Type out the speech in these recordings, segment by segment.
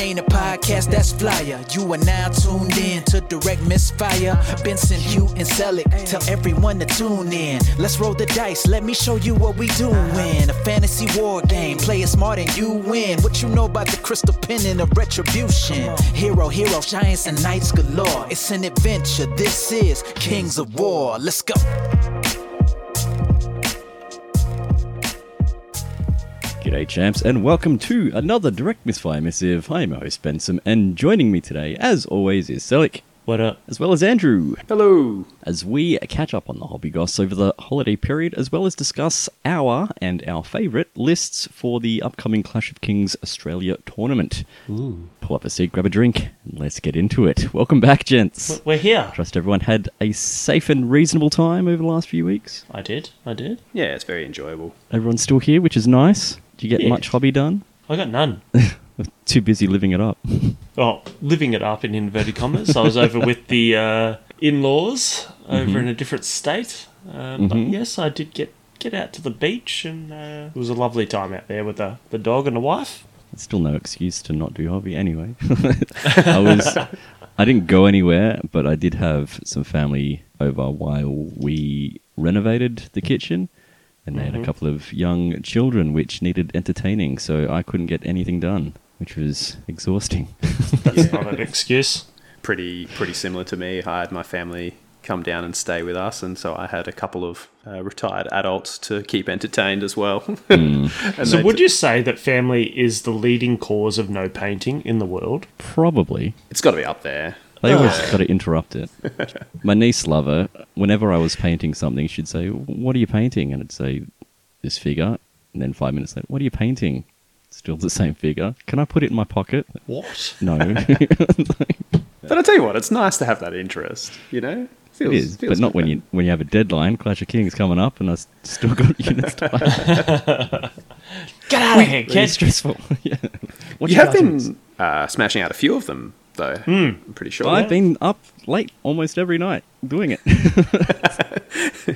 ain't a podcast that's flyer. You are now tuned in to Direct Misfire. Benson, Hugh, and Selick. Tell everyone to tune in. Let's roll the dice. Let me show you what we doing. A fantasy war game. Play it smart and you win. What you know about the crystal pen and the retribution? Hero, hero, giants and knights galore. It's an adventure. This is Kings of War. Let's go. G'day, champs, and welcome to another Direct Misfire Missive. I'm your host, Benson, and joining me today, as always, is Selick, What up? as well as Andrew, Hello. as we catch up on the hobby goss over the holiday period, as well as discuss our and our favourite lists for the upcoming Clash of Kings Australia tournament. Ooh. Pull up a seat, grab a drink, and let's get into it. Welcome back, gents. We're here. Trust everyone had a safe and reasonable time over the last few weeks. I did. I did. Yeah, it's very enjoyable. Everyone's still here, which is nice. Do you get much hobby done? I got none. Too busy living it up. Well, living it up in inverted commas. I was over with the uh, in-laws over in a different state. Um, But Mhm. yes, I did get get out to the beach, and uh, it was a lovely time out there with the, the dog and the wife. It's still no excuse to not do hobby anyway. I was I didn't go anywhere, but I did have some family over while we renovated the kitchen and they had a couple of young children which needed entertaining, so I couldn't get anything done, which was exhausting. That's not an excuse. Pretty pretty similar to me. I had my family come down and stay with us, and so I had a couple of uh, retired adults to keep entertained as well. And So, would t- you say that family is the leading cause of no painting in the world? Probably. It's got to be up there. They always got to interrupt it. My niece lover, whenever I was painting something, she'd say, "What are you painting?" And I'd say, "This figure." And then five minutes later, "What are you painting?" Still the same figure. Can I put it in my pocket? What? No, But I tell you what, it's nice to have that interest. You know, it feels, is, but not when you when you have a deadline. Clash of Kings coming up, and I still got units to play. Get out of here, kid! stressful. yeah. What you have been uh, smashing out a few of them, though. I'm pretty sure. I've been up late almost every night doing it.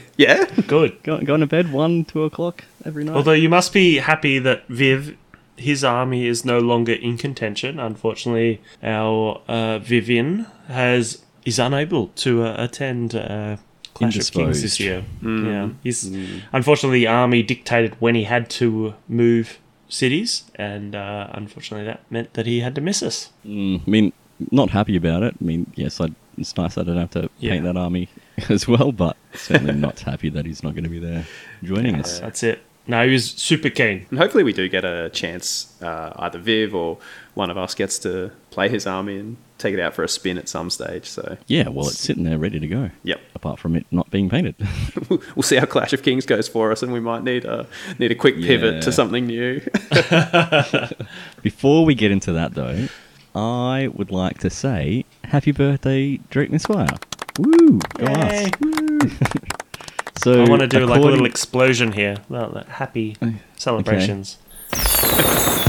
yeah. Good. Go, going to bed one, two o'clock every night. Although you must be happy that Viv, his army is no longer in contention. Unfortunately, our uh, Vivian has is unable to uh, attend uh, Clash of Kings this Indisposed. year. Yeah, he's unfortunately the army dictated when he had to move cities, and uh, unfortunately that meant that he had to miss us. Mm, I mean, not happy about it. I mean, yes, I, it's nice I don't have to Yeah. paint that army as well, but certainly not happy that he's not going to be there joining us. That's it. No, he was super keen. And hopefully we do get a chance, uh, either Viv or one of us gets to play his army and take it out for a spin at some stage. So, Yeah, well, it's sitting there ready to go. yep. Apart from it not being painted. we'll see how Clash of Kings goes for us, and we might need a need a quick pivot Yeah. to something new. Before we get into that, though, I would like to say happy birthday, Direct Misfire. Woo! Go us. Woo. so I want to do like a little explosion here. Well, like happy celebrations.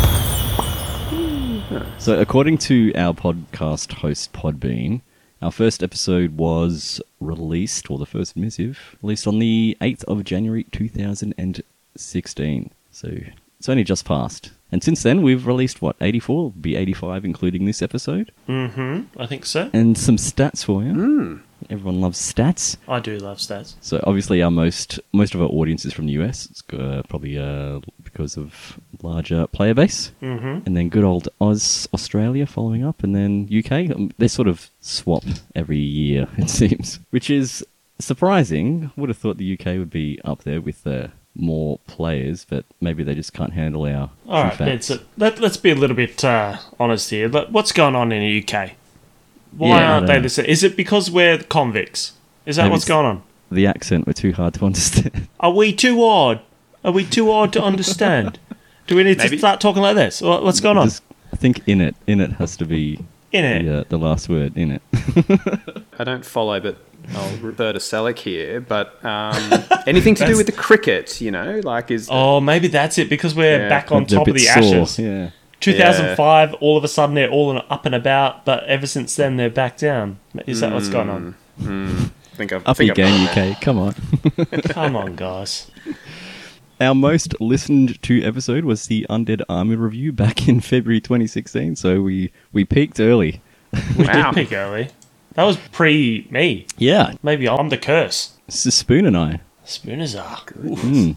So, according to our podcast host Podbean, our first episode was released, or the first missive, released on the 8th of January 2016. So, it's only just passed. And since then, we've released what, 84? Be 85, including this episode. Mm-hmm. I think so. And some stats for you. Everyone loves stats. I do love stats. So obviously, our most most of our audience is from the US. It's uh, probably uh, because of larger player base, Mm-hmm. and then good old Oz, Australia following up, and then UK. Um, they sort of swap every year, it seems, which is surprising. Would have thought the UK would be up there with uh, more players, but maybe they just can't handle our. All right, true facts. Benson. Let, let's be a little bit uh, honest here. Let- What's going on in the UK? Why Yeah, aren't they know. listening? Is it because we're convicts? Is that Maybe what's going on? The accent were too hard to understand. Are we too odd? Are we too odd to understand? Do we need Maybe. to start talking like this? What's going on? Just- I think in it, in it has to be In it. the, uh, the last word in it. I don't follow, but I'll refer to Selleck here. But um, anything to do with the cricket, you know, like is Oh, maybe that's it because we're Yeah. back on top of bit the sore, ashes. Yeah. 2005, all of a sudden they're all up and about, but ever since then they're back down. Is that what's going on? I think I've, I Up think your I've game. UK. Come on. Come on, guys. our most listened to episode was the Undead Army review back in February 2016. So we we peaked early. We Wow. did pick early. That was pre me. Yeah, Maybe I'm the curse. this is Spoon and I. Spooners are. Mm.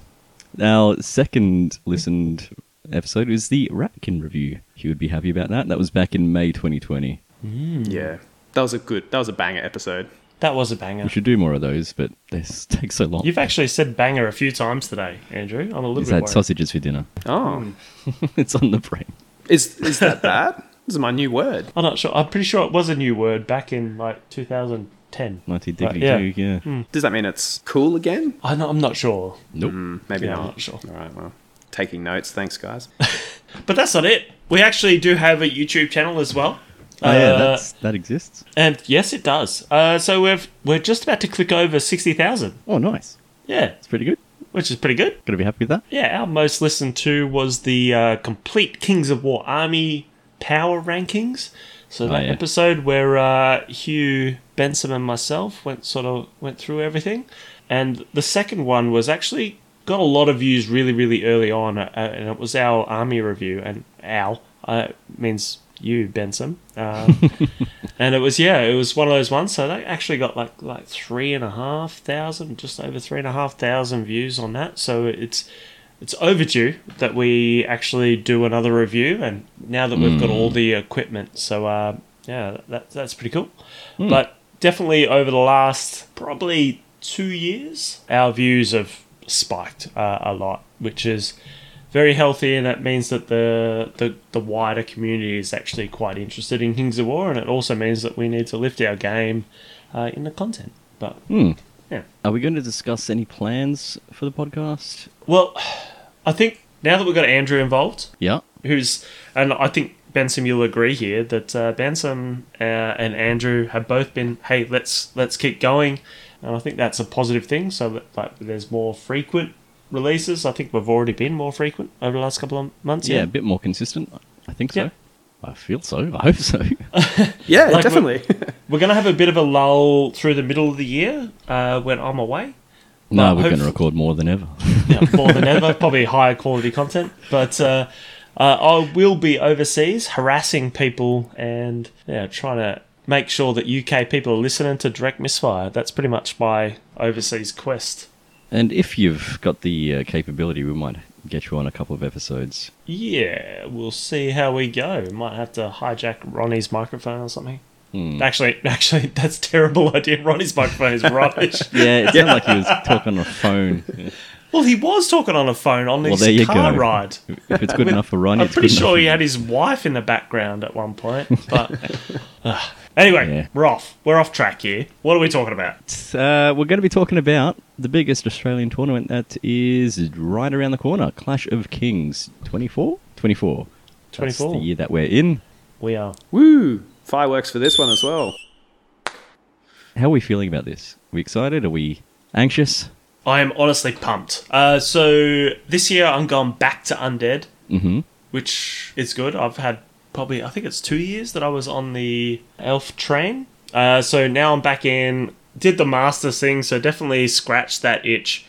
Our second listened episode is the Ratkin review. He would be happy about that. That was back in May 2020. Yeah, that was a good. That was a banger episode. That was a banger. We should do more of those, but they s- take so long. You've actually said banger a few times today, Andrew. I'm a little He's bit had worried. sausages for dinner. Oh, it's on the brain. is is that bad? This is my new word. I'm not sure. I'm pretty sure it was a new word back in like 2010. 1952, yeah. Does that mean it's cool again? I'm not, I'm not sure. Nope. Mm, maybe Yeah, I'm not. not sure. All right, well, taking notes. Thanks, guys. But that's not it. We actually do have a YouTube channel as well. Oh, yeah, Uh, that's, that exists. and yes, it does. Uh, so we've we're just about to click over sixty thousand. Oh, nice. Yeah, It's pretty good. which is pretty good. Gotta be happy with that. Yeah, our most listened to was the uh, complete Kings of War Army Power Rankings. So that yeah. episode where uh, Hugh Benson and myself went sort of went through everything, and the second one was actually got a lot of views really really early on, uh, and it was our army review. And our uh, means you Benson, um, and it was yeah, it was one of those ones. So they actually got like like three and a half thousand, just over three and a half thousand views on that. So it's it's overdue that we actually do another review, and now that we've got all the equipment, so uh, yeah, that, that's pretty cool. But definitely over the last probably two years, our views have spiked uh, a lot, which is very healthy, and that means that the, the the wider community is actually quite interested in Kings of War, and it also means that we need to lift our game uh, in the content. But Hmm. Yeah. Are we going to discuss any plans for the podcast? Well, I think now that we've got Andrew involved, Yeah. who's and I think Benson, you'll agree here that uh, Benson uh, and Andrew have both been, hey, let's let's keep going, and I think that's a positive thing. So that like, there's more frequent releases. I think we've already been more frequent over the last couple of months. Yeah, a bit more consistent. I think so. Yeah. I feel so. I hope so. Yeah, Like, definitely. we're gonna have a bit of a lull through the middle of the year uh, when I'm away. no, Well, we're going to record more than ever. yeah, more than ever, probably higher quality content. But uh, uh, I will be overseas harassing people and yeah, trying to make sure that UK people are listening to Direct Misfire. That's pretty much my overseas quest. and if you've got the uh, capability, we might get you on a couple of episodes. Yeah, we'll see how we go. Might have to hijack Ronnie's microphone or something. Hmm. Actually, actually, that's a terrible idea. Ronnie's microphone is rubbish. Yeah, it sounded like he was talking on a phone. Well, he was talking on a phone on Well, his car go. ride. If it's good enough for Ronnie, I'm pretty sure he had his wife in the background at one point. But uh, anyway, Yeah. we're off. We're off track here. What are we talking about? Uh, we're going to be talking about the biggest Australian tournament that is right around the corner Clash of Kings 24? 24. That's the year that we're in. We are. Woo! Fireworks for this one as well. How are we feeling about this? Are we excited? Are we anxious? I am honestly pumped. Uh, so this year I'm going back to Undead, Mm-hmm. which is good. I've had probably I think it's two years that I was on the Elf train. Uh, so now I'm back in. Did the Masters thing, so definitely scratched that itch,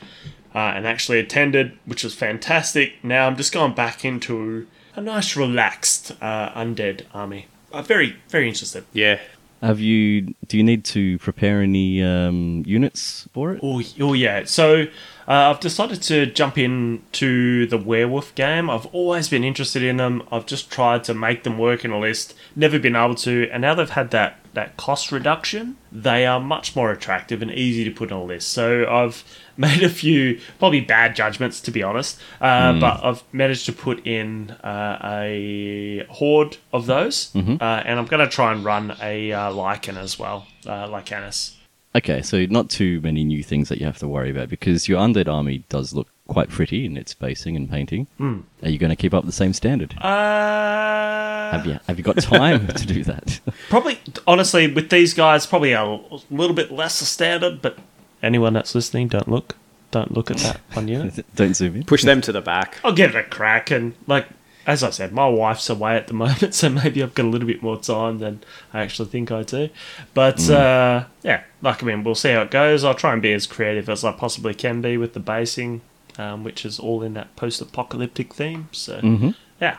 uh, and actually attended, which was fantastic. Now I'm just going back into a nice, relaxed uh, Undead army. Uh, very, very interested. Yeah. Have you? Do you need to prepare any um, units for it? Oh, oh yeah. So uh, I've decided to jump in to the werewolf game. I've always been interested in them. I've just tried to make them work in a list, never been able to. And now they've had that that cost reduction, they are much more attractive and easy to put on a list. So I've made a few probably bad judgments to be honest, uh, but I've managed to put in uh, a horde of those, uh, and I'm going to try and run a uh, lichen as well, uh, Lycanus. Okay, so not too many new things that you have to worry about because your undead army does look quite pretty in its spacing and painting. Hmm. Are you going to keep up the same standard? Uh, have you have you got time to do that? Probably, honestly, with these guys, probably a little bit less a standard. But anyone that's listening, don't look, don't look at that one unit. Don't zoom in. Push them to the back. I'll give it a crack. And like as I said, my wife's away at the moment, so maybe I've got a little bit more time than I actually think I do. But uh, yeah, like I mean, we'll see how it goes. I'll try and be as creative as I possibly can be with the basing. um, which is all in that post-apocalyptic theme. So Mhm. yeah,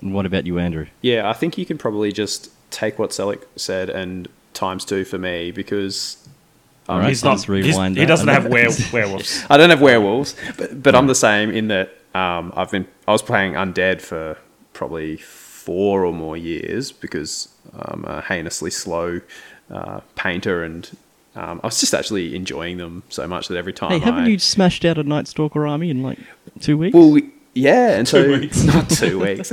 And what about you, Andrew? Yeah, I think you can probably just take what Selick said and times two for me because All right, he's not. rewind he's- he doesn't have were, werewolves. I don't have werewolves, but but I'm the same in that um, I've been I was playing undead for probably four or more years because I'm a heinously slow uh, painter and um, I was just actually enjoying them so much that every time Hey, haven't I, you smashed out a Night Stalker army in like two weeks? Well, we- yeah, and so Two weeks. not two weeks.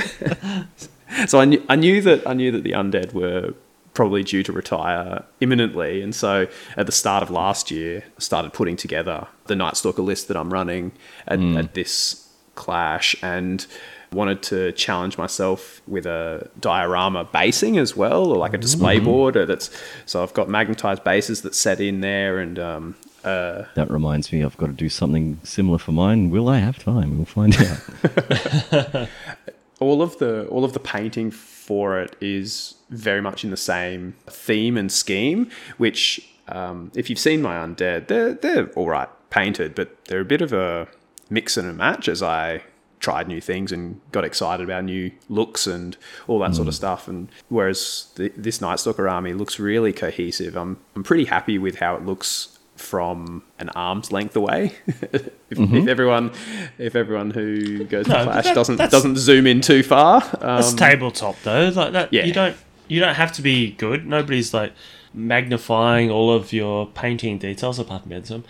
so I knew, I knew that I knew that the undead were probably due to retire imminently, and so at the start of last year, I started putting together the Night Stalker list that I'm running at, at this clash, and wanted to challenge myself with a diorama basing as well, or like a display board. Or that's so I've got magnetized bases that set in there, and um, uh, That reminds me, I've got to do something similar for mine. Will I have time? We'll find out. all of the all of the painting for it is very much in the same theme and scheme. Which, um, if you've seen my undead, they're they're all right painted, but they're a bit of a mix and a match as I tried new things and got excited about new looks and all that sort of stuff. And whereas the, this Night Stalker army looks really cohesive, I'm I'm pretty happy with how it looks from an arm's length away. if, if everyone, if everyone who goes to No, but Clash that- doesn't doesn't zoom in too far, That's um, tabletop though. Like that, yeah. you don't you don't have to be good. Nobody's like magnifying all of your painting details apart from Benson.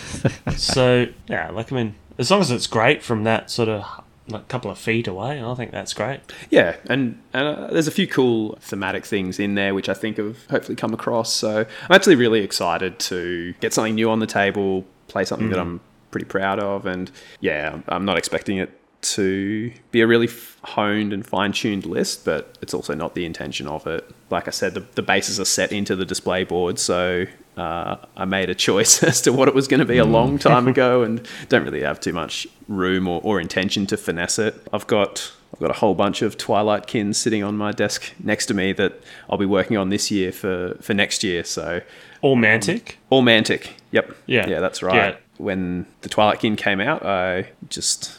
so yeah, like I mean, as long as it's great from that sort of like a couple of feet away, I think that's great. Yeah, and, and uh, there's a few cool thematic things in there which I think have hopefully come across. So I'm actually really excited to get something new on the table, play something that I'm pretty proud of, and yeah, I'm- not expecting it to be a really f- honed and fine tuned list, but it's also not the intention of it. Like I said, the, the bases are set into the display board, so uh, I made a choice as to what it was going to be a long time ago, and don't really have too much room or, or intention to finesse it. I've got I've got a whole bunch of Twilight kins sitting on my desk next to me that I'll be working on this year for, for next year. So All mantic. all Mantic. Yep. Yeah. Yeah, that's right. Yeah. When the Twilight Kin came out, I just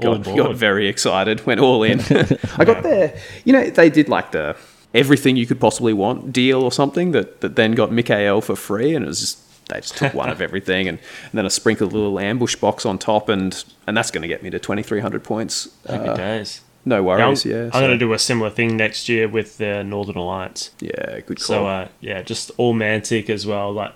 got, got very excited, went all in. I got there. You know, they did like the everything you could possibly want deal or something that, that then got Mikael for free, and it was just they just took one of everything and, and then I sprinkled a little ambush box on top, and and that's going to get me to twenty three hundred points. Happy Uh, days. no Yeah, I'm, worries. Yeah, I'm going to do a similar thing next year with the Northern Alliance. Yeah, good call. So uh, yeah, just all Mantic as well. Like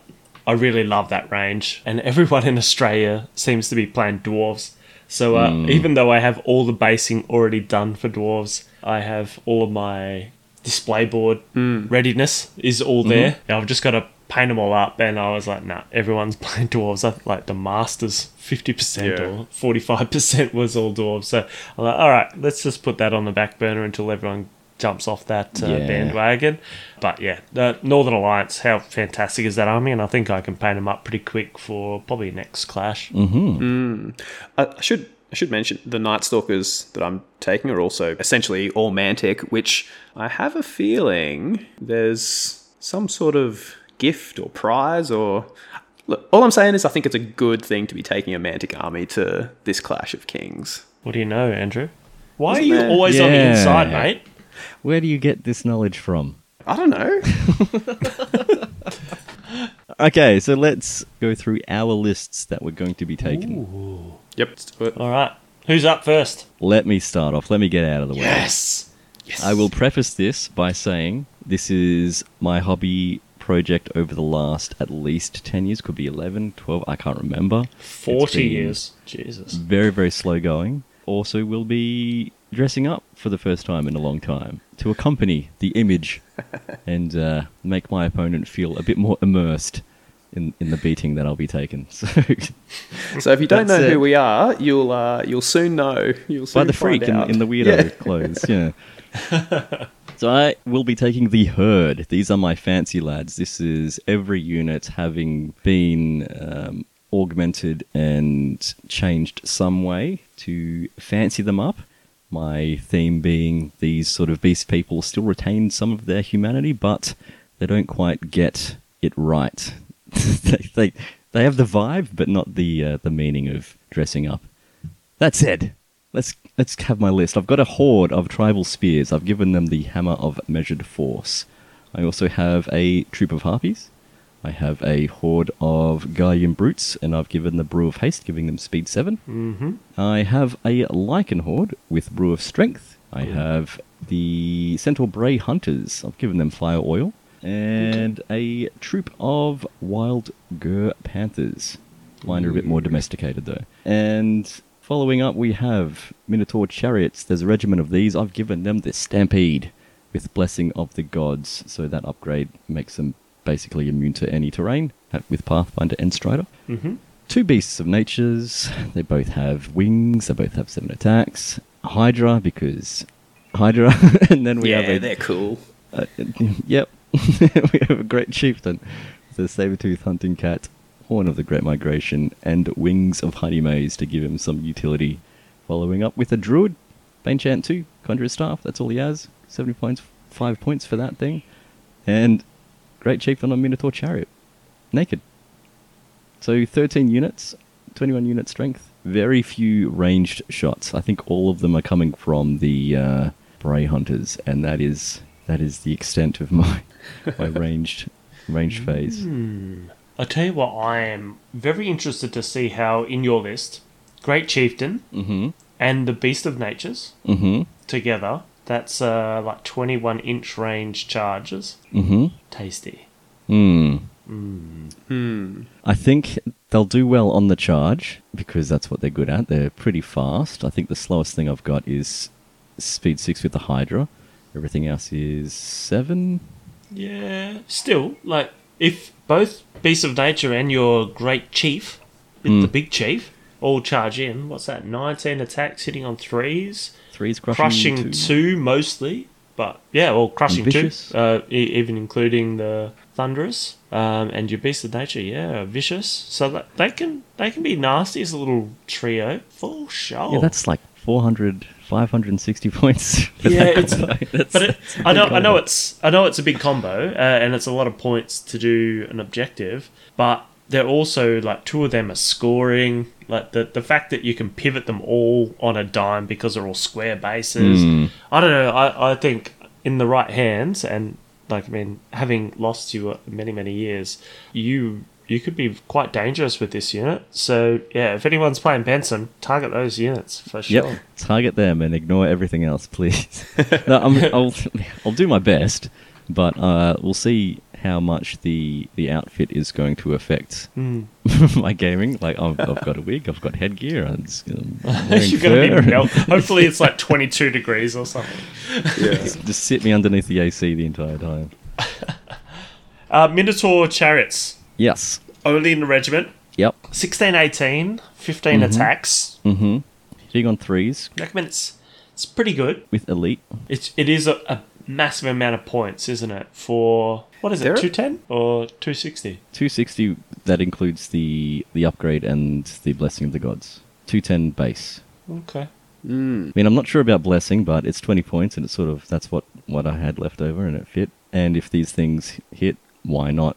I really love that range, and everyone in Australia seems to be playing dwarves. So uh, even though I have all the basing already done for dwarves, I have all of my display board readiness is all there. Now I've just got to paint them all up, and I was like, nah, everyone's playing dwarves. I, like the masters, fifty percent Yeah. or forty-five percent was all dwarves. So I'm like, all right, let's just put that on the back burner until everyone jumps off that uh, Yeah. bandwagon. But yeah, the Northern Alliance, how fantastic is that army? And I think I can paint them up pretty quick for probably next clash. Mm-hmm. I I should I should mention the Night Stalkers that I'm taking are also essentially all Mantic, which I have a feeling there's some sort of gift or prize or look. All I'm saying is I think it's a good thing to be taking a Mantic army to this Clash of Kings. What do you know, Andrew? Why are Isn't you there- always on the Yeah. inside, mate? Where do you get this knowledge from? I don't know. Okay, so let's go through our lists that we're going to be taking. Yep. let's do it. All right. Who's up first? Let me start off. Let me get out of the way. Yes. I will preface this by saying this is my hobby project over the last at least 10 years, could be 11, 12, I can't remember. 40 years. Jesus. Very, very slow going. Also, will be dressing up for the first time in a long time to accompany the image and uh, make my opponent feel a bit more immersed in, in the beating that I'll be taking. So, So if you don't know it. who we are, you'll uh, you'll soon know. You'll soon by the freak in, in the weirdo Yeah. clothes. Yeah. so I will be taking the herd. These are my fancy lads. This is every unit having been um, augmented and changed some way to fancy them up. My theme being these sort of beast people still retain some of their humanity, but they don't quite get it right. They, they they have the vibe, but not the uh, the meaning of dressing up. That said, let's let's have my list. I've got a horde of tribal spears. I've given them the hammer of measured force. I also have a troop of harpies. I have a horde of Guardian brutes, and I've given the brew of haste, giving them speed 7 Mm-hmm. I have a Lycan horde with brew of strength. I have the centaur bray hunters. I've given them fire oil, and a troop of wild gur panthers. Mine are a bit more domesticated though. And following up, we have minotaur chariots. There's a regiment of these. I've given them the stampede with blessing of the gods, so that upgrade makes them basically immune to any terrain with Pathfinder and Strider. Mm-hmm. Two beasts of natures. They both have wings. They both have seven attacks. Hydra because Hydra, and then we yeah, have a they're cool. uh, yep, we have a great chieftain, the saber-tooth hunting cat, horn of the Great Migration, and wings of Honey Maze to give him some utility. Following up with a druid, Bane Chant two, Conjurer's Staff. That's all he has. Seventy points, five points for that thing, and great chieftain on Minotaur Chariot, naked. So 13 units, 21 unit strength. Very few ranged shots. I think all of them are coming from the uh, Bray Hunters, and that is that is the extent of my my ranged ranged phase. I tell you what, I am very interested to see how in your list, Great Chieftain Mm-hmm. and the Beast of Natures Mm-hmm. together. That's uh, like twenty-one inch range charges. Mm-hmm. Tasty. Hmm. Hmm. I think they'll do well on the charge because that's what they're good at. They're pretty fast. I think the slowest thing I've got is speed six with the Hydra. Everything else is seven. Yeah. Still, like if both Beast of Nature and your Great Chief, Mm. the Big Chief, all charge in, what's that? Nineteen attacks hitting on threes. Three's crushing, crushing two. two. mostly, but yeah, well, crushing two, uh, e- even including the thunderous um, and your beast of nature, yeah, vicious. So that they can they can be nasty as a little trio for sure. Yeah, that's like 400, 560 points. Yeah, it's-. That's- but it, I know I know it's I know it's a big combo uh, and it's a lot of points to do an objective, but they're also like two of them are scoring. Like the the fact that you can pivot them all on a dime because they're all square bases. Mm. I don't know. I, I think in the right hands and like I mean, having lost you uh, many many years, you you could be quite dangerous with this unit. So yeah, if anyone's playing Benson, target those units for sure. Yep, target them and ignore everything else, please. no, I'm, I'll, I'll do my best, but uh, we'll see how much the the outfit is going to affect Mm. my gaming. Like I've, I've got a wig, I've got headgear, I'm just, um, wearing You're gonna fur. be melt. Hopefully, it's like 22 degrees or something. Yeah. just sit me underneath the AC the entire time. Uh, Minotaur chariots Yes. only in the regiment. Yep. 16, 18, 15 attacks. Mm-hmm. Hitting on threes I mean, it's it's pretty good. with elite. It's it is a, a massive amount of points, isn't it? For what is it? 210 or 260? 260 that includes the the upgrade and the blessing of the gods. 210 base. Okay. Mm. I mean, I'm not sure about blessing, but it's 20 points, and it's sort of that's what what I had left over, and it fit. And if these things hit, why not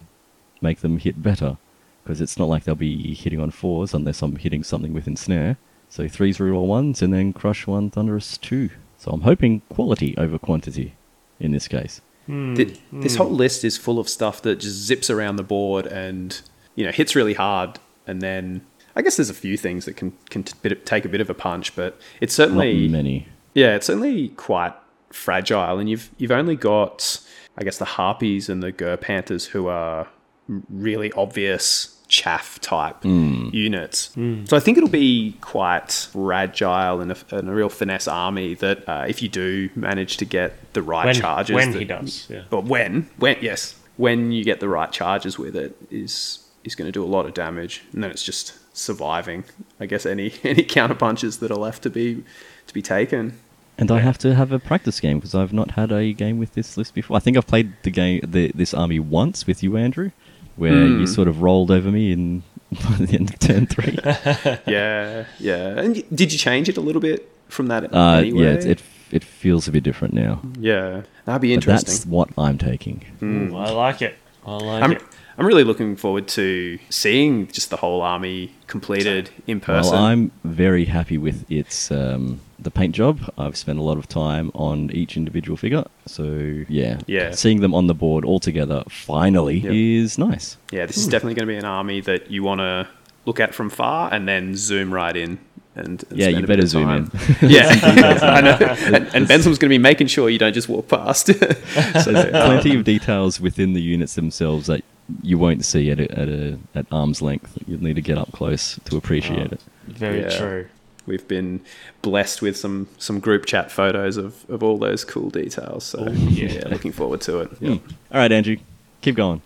make them hit better? Because it's not like they'll be hitting on fours unless I'm hitting something with ensnare. So threes reroll ones, and then crush one thunderous two. So I'm hoping quality over quantity in this case. Hmm. Th- This whole list is full of stuff that just zips around the board and you know hits really hard, and then I guess there's a few things that can can t- bit- take a bit of a punch, but it's Not certainly many. yeah, it's certainly quite fragile, and you've you've only got I guess the harpies and the gur panthers who are m- really obvious chaff type units. So I think it'll be quite fragile and a, and a real finesse army that uh, if you do manage to get the right When, charges, when that- he does, yeah. but when, when, yes, when you get the right charges with it, is is going to do a lot of damage, and then it's just surviving. I guess any any counter punches that are left to be to be taken. And I have to have a practice game because I've not had a game with this list before. I think I've played the game, the, this army once with you, Andrew, where you sort of rolled over me in by the end of turn three. yeah, yeah. And did you change it a little bit from that? Uh, anyway? yeah, it, it it feels a bit different now. yeah, that'd be But that's what I'm taking. Ooh, I like it. I like I'm, it. I'm really looking forward to seeing just the whole army completed in person. Well, I'm very happy with its um, the paint job. I've spent a lot of time on each individual figure, so yeah, Yeah. seeing them on the board all together finally Yep. is nice. yeah, this is definitely going to be an army that you want to look at from far and then zoom right in. And, and Yeah, you better zoom time. in. Yeah, I know. And, and Benson's going to be making sure you don't just walk past. so, plenty of details within the units themselves that you won't see at a, at a at arm's length. You'll need to get up close to appreciate it. Very Yeah. true. We've been blessed with some some group chat photos of, of all those cool details. So Oh, yeah. yeah. looking forward to it. Hmm. All right, Andrew, keep going.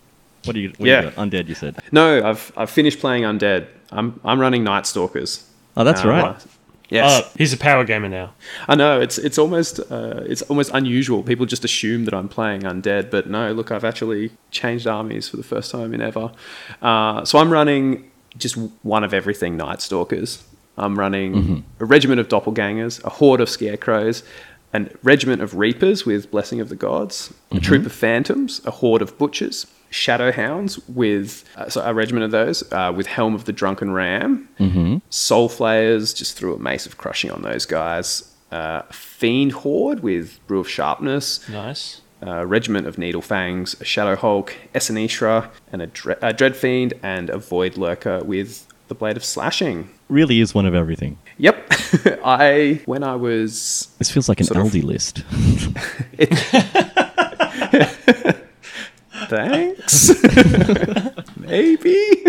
What do you? What Yeah. do you got? Undead, you said. No, I've I've finished playing Undead. I'm I'm running Night Stalkers. Oh, that's Uh, right. Yes, Oh, he's a power gamer now. I know it's it's almost uh, it's almost unusual. People just assume that I'm playing undead, but no. Look, I've actually changed armies for the first time in ever. Uh, so I'm running just one of everything. Night Stalkers. I'm running a regiment of doppelgangers, a horde of scarecrows, a regiment of reapers with blessing of the gods, a troop of phantoms, a horde of butchers, shadow hounds with uh, so a regiment of those uh, with helm of the drunken ram, soul flayers just threw a mace of crushing on those guys. Uh, fiend horde with brew of sharpness, Nice. a regiment of needle fangs, a shadow hulk, Essenisra, and a, dre- a dread fiend, and a void lurker with the blade of slashing. Really is one of everything. Yep, I when I was This feels like an Sort of- Aldi list. thanks. Maybe.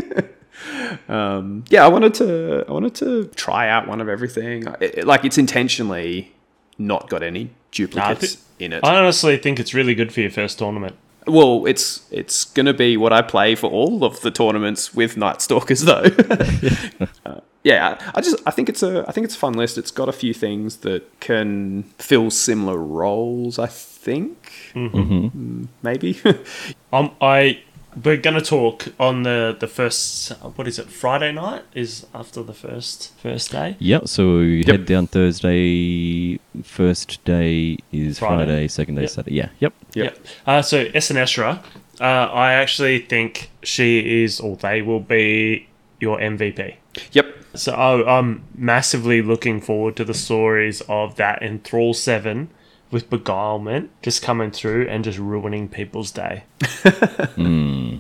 Um, yeah i wanted to i wanted to try out one of everything. It- it- like it's intentionally not got any duplicates thi- in it. I honestly think it's really good for your first tournament. well it's it's gonna be what i play for all of the tournaments with night stalkers though. Uh, yeah i just i think it's a i think it's a fun list. It's got a few things that can fill similar roles i think Mm, maybe Um, I we're gonna talk on the the first. What is it? Friday night is after the first first day. Yep. So you head down Thursday. First day is Friday. Friday. second day Yep. Saturday. Yeah. Yep. Yep. Uh, so Essenesra, uh, I actually think she is, or they will be your MVP. yep So I, I'm massively looking forward to the stories of that Enthrall Seven with beguilement just coming through and just ruining people's day.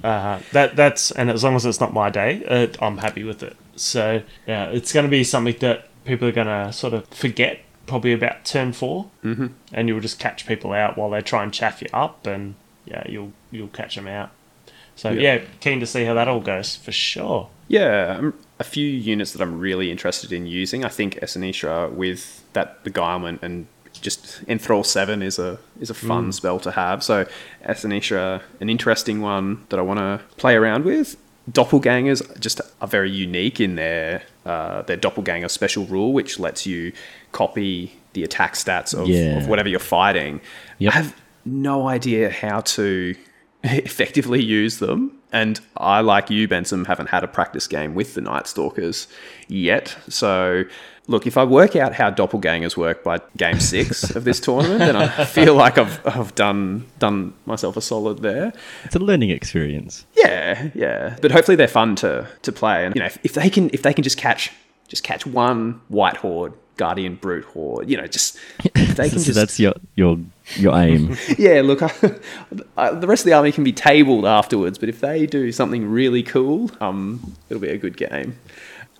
uh, that that's and as long as it's not my day, uh, I'm happy with it. So yeah, it's going to be something that people are going to sort of forget probably about turn 4 mm-hmm. and you'll just catch people out while they try and chaff you up, and yeah, you'll you'll catch them out. So Yeah. yeah, keen to see how that all goes for sure. Yeah, um, a few units that I'm really interested in using. I think Essenisha with that beguilement and just enthrall seven is a is a fun spell to have. So Essenisra, an interesting one that I want to play around with. Doppelgangers just are very unique in their uh, their doppelganger special rule, which lets you copy the attack stats of, Yeah. of whatever you're fighting. Yep. I have no idea how to effectively use them. And I, like you, Benson, haven't had a practice game with the Night Stalkers yet. So, look, if I work out how doppelgangers work by game six of this tournament, then I feel like I've, I've done done myself a solid there. It's a learning experience. Yeah, yeah. But hopefully they're fun to to play. And you know, if, if they can if they can just catch just catch one wight horde, guardian brute horde, you know, just they can So just that's your your your aim. yeah, look, I, I, the rest of the army can be tabled afterwards, but if they do something really cool, um, it'll be a good game.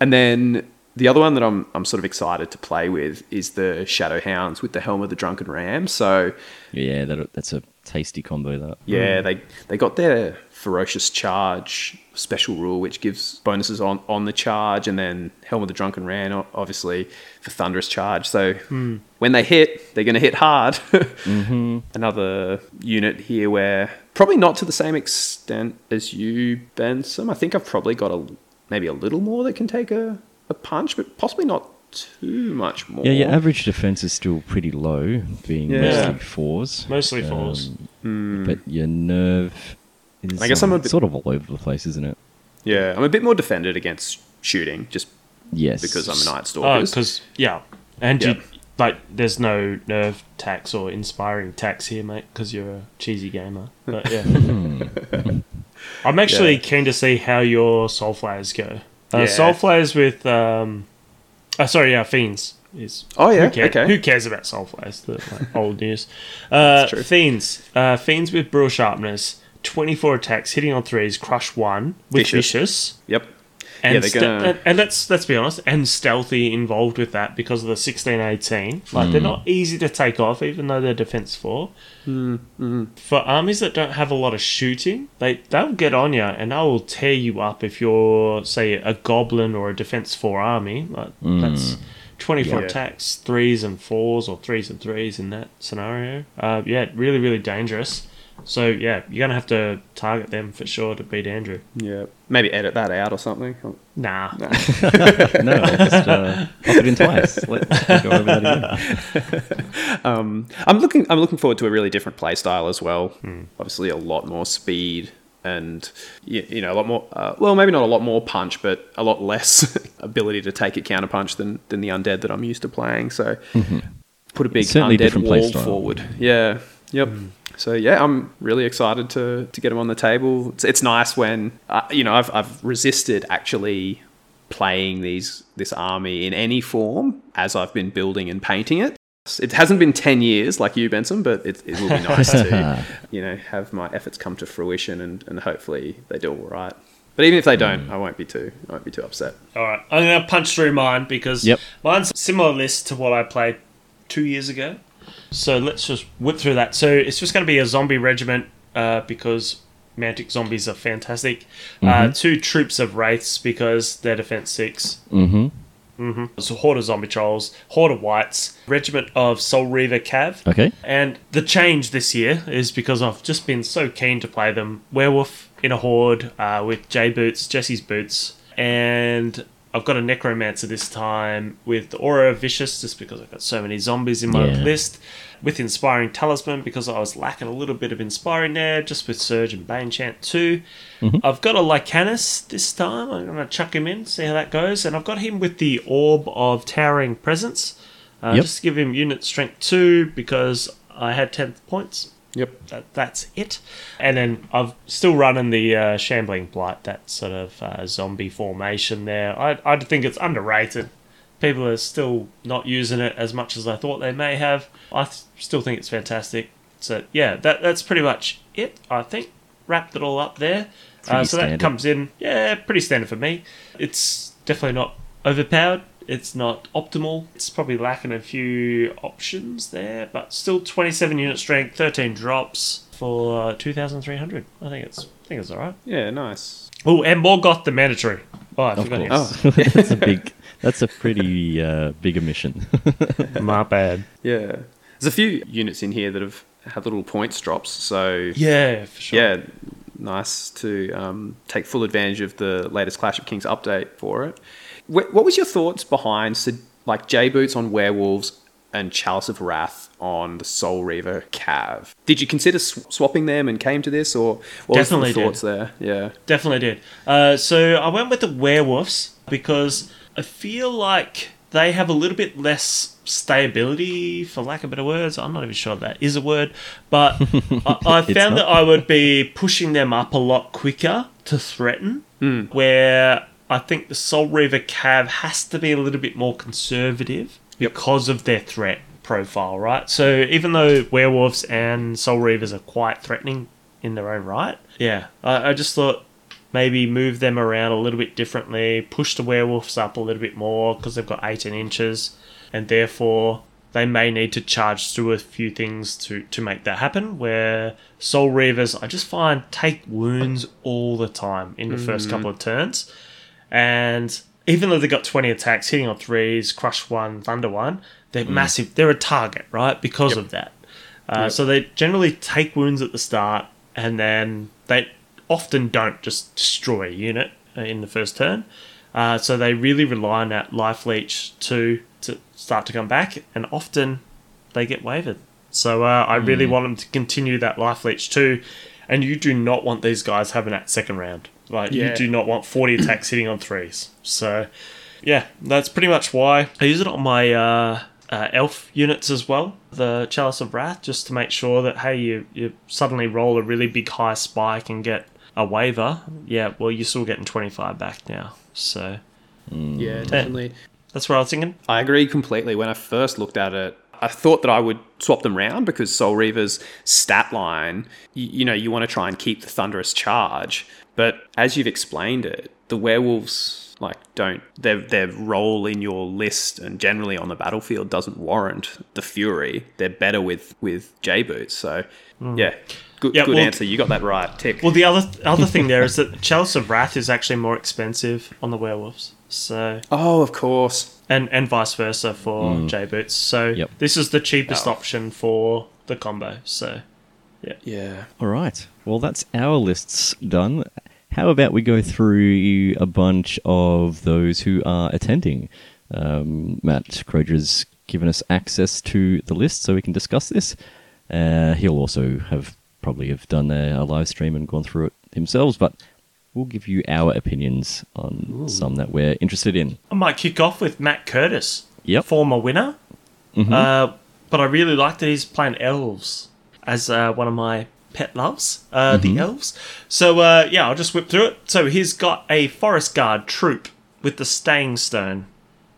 And then the other one that I'm, I'm sort of excited to play with is the Shadow Hounds with the Helm of the Drunken Ram. So, yeah, that, that's a tasty combo. That. yeah, they, they got their Ferocious Charge special rule, which gives bonuses on, on the charge, and then Helm of the Drunken Ram, o- obviously, for Thunderous Charge. So, hmm. when they hit, they're going to hit hard. Mm-hmm. Another unit here where probably not to the same extent as you, Benson. I think I've probably got a maybe a little more that can take a, a punch, but possibly not too much more. Yeah, your average defense is still pretty low, being Yeah. mostly fours. Mostly fours. Um, hmm. But your nerve is I guess I'm um, a bit- sort of all over the place, isn't it? Yeah, I'm a bit more defended against shooting, just Yes. because I'm a Night Oh, Stalkers. because yeah, and Yeah. you like there's no nerve tax or inspiring tax here, mate, because you're a cheesy gamer. But yeah, I'm actually Yeah. keen to see how your soul flayers go. Uh, Yeah. Soul flayers with, um, oh, sorry, yeah, fiends is. Oh, yeah, who cares, okay. Who cares about soul flayers? The like, old news. Uh, true. fiends, uh, fiends with brew of sharpness, 24 attacks, hitting on threes, crush one with Vicious. vicious. Yep. And, Yeah, ste- gonna- and, and let's let's be honest, and stealthy involved with that because of the sixteen eighteen. Like they're hmm. not easy to take off, even though they're defense 4 hmm, hmm. For armies that don't have a lot of shooting, they they'll get on you and they will tear you up if you're say a goblin or a defense four army. Like that's twenty four Yeah. attacks, threes and fours, or threes and threes in that scenario. Uh, yeah, really really dangerous. So yeah, you're gonna have to target them for sure to beat Andrew. Yeah. Maybe edit that out or something. Nah. no, just uh, pop it in twice. Let, let go over that again. Um, I'm looking. I'm looking forward to a really different play style as well. Obviously, a lot more speed and you, you know a lot more. Uh, well, maybe not a lot more punch, but a lot less ability to take a counter punch than than the undead that I'm used to playing. So put a big Certainly undead different play wall style. forward. Yeah. Yep. So yeah, I'm really excited to to get him on the table. It's, it's nice when uh, you know I've I've resisted actually playing these this army in any form as I've been building and painting it. It hasn't been ten years like you, Benson, but it, it will be nice to you know have my efforts come to fruition and, and hopefully they do all right. But even if they don't, I won't be too I won't be too upset. All right, I'm going to punch through mine because Yep. mine's a similar list to what I played two years ago. So let's just whip through that. So it's just going to be a zombie regiment uh, because Mantic zombies are fantastic. Uh, two troops of wraiths because they're defense six. Mm-hmm. So horde of zombie trolls, horde of wights, regiment of Soul Reaver Cav. Okay. And the change this year is because I've just been so keen to play them. Werewolf in a horde uh, with J Boots, Jesse's Boots, and I've got a Necromancer this time with Aura of Vicious just because I've got so many zombies in my Yeah. list. With Inspiring Talisman because I was lacking a little bit of Inspiring there, just with Surge and Bane Chant too. I've got a Lycanus this time. I'm going to chuck him in, see how that goes. And I've got him with the Orb of Towering Presence. Uh, Yep. Just to give him unit strength 2 because I had 10 points. Yep. That, that's it. And then I've still running the uh, Shambling Blight, that sort of uh, zombie formation there. I, I think it's underrated. People are still not using it as much as I thought they may have. I th- still think it's fantastic. So, yeah, that that's pretty much it, I think. Wrapped it all up there. Uh, so that comes in, yeah, pretty standard for me. It's definitely not overpowered. It's not optimal. It's probably lacking a few options there, but still 27 unit strength, 13 drops for uh, 2,300. I think it's I think it's all right. Yeah, nice. Oh, and Mhorgoth the mandatory. Oh, I Of forgot him. course. that's a big. That's a pretty uh, big omission. My bad. Yeah. There's a few units in here that have had little points drops, so Yeah, for sure. yeah, nice to um, take full advantage of the latest Clash of Kings update for it. Wh- What was your thoughts behind Sid- like J Boots on werewolves and Chalice of Wrath on the Soul Reaver Cav? Did you consider sw- swapping them and came to this, or what Definitely was the did. thoughts there? Yeah, Definitely did. Uh, so I went with the werewolves because I feel like they have a little bit less stability, for lack of better words. I'm not even sure that is a word, but I, I found not. that I would be pushing them up a lot quicker to threaten. Where I think the Soul Reaver Cav has to be a little bit more conservative because of their threat profile, right? So even though werewolves and Soul Reavers are quite threatening in their own right, yeah, I, I just thought maybe move them around a little bit differently, push the werewolves up a little bit more because they've got 18 inches, and therefore they may need to charge through a few things to, to make that happen. Where Soul Reavers, I just find take wounds all the time in the first couple mm. of turns, and even though they got 20 attacks, hitting on threes, crush one, thunder one, they're massive. They're a target, right? Because of that. Uh, So they generally take wounds at the start, and then they often don't just destroy a unit uh, in the first turn. Uh, so they really rely on that life leech to to start to come back, and often they get wavered. So uh, I really want them to continue that life leech too, and you do not want these guys having that second round. Like Yeah. you do not want forty attacks hitting on threes. So yeah, that's pretty much why I use it on my uh, uh, elf units as well. The Chalice of Wrath, just to make sure that hey, you you suddenly roll a really big high spike and get a waver, yeah, well, you're still getting 25 back now. So Yeah, definitely. that's what I was thinking. I agree completely. When I first looked at it, I thought that I would swap them round because Soul Reaver's stat line, you, you know, you want to try and keep the Thunderous Charge. But as you've explained it, the werewolves like don't their their role in your list and generally on the battlefield doesn't warrant the fury. They're better with with J boots. So hmm. yeah, good Yeah, good well- answer. You got that right. Tick. Well, the other other thing there is that Chalice of Wrath is actually more expensive on the werewolves. So oh, of course. and and vice versa for hmm. J boots. So Yep. this is the cheapest Oh. option for the combo. So yeah, Yeah. All right. Well, that's our lists done. How about we go through a bunch of those who are attending? Um, Matt Croger's given us access to the list so we can discuss this. Uh, he'll also have probably have done a, a live stream and gone through it himself, but we'll give you our opinions on some that we're interested in. I might kick off with Matt Curtis, Yep. former winner. Mhm. Uh, but I really like that he's playing elves as uh, one of my pet loves, uh, the elves. So uh, yeah, I'll just whip through it. So he's got a forest guard troop with the staying stone.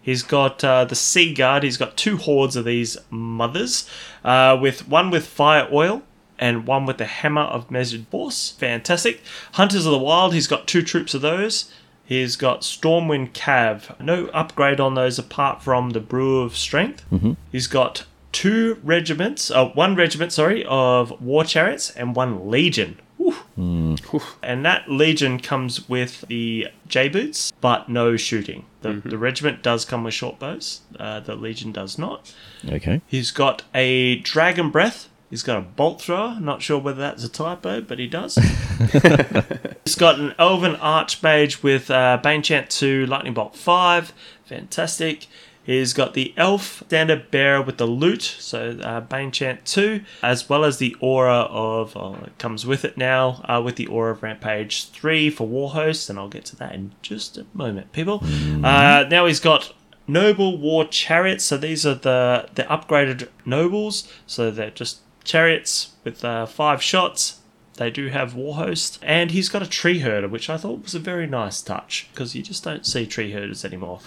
He's got uh, the sea guard. He's got two hordes of these mothers, uh, with one with fire oil and one with the hammer of measured force. Fantastic. Hunters of the Wild. He's got two troops of those. He's got Stormwind Cav. No upgrade on those apart from the Brew of Strength. He's got two regiments, uh, one regiment, sorry, of war chariots and one legion. Whew. And that legion comes with the J boots, but no shooting. The, the regiment does come with short bows. Uh, the legion does not. Okay. He's got a dragon breath. He's got a bolt thrower. Not sure whether that's a typo, but he does. He's got an elven archmage with uh, Bane Chant 2, Lightning Bolt 5. Fantastic. He's got the elf standard bearer with the loot, so uh, Bane Chant 2, as well as the aura of, oh, it comes with it now, uh, with the aura of Rampage 3 for Warhost, and I'll get to that in just a moment, people. Uh, now he's got noble war chariots, so these are the, the upgraded nobles, so they're just chariots with uh, five shots. They do have Warhost, and he's got a tree herder, which I thought was a very nice touch because you just don't see tree herders anymore.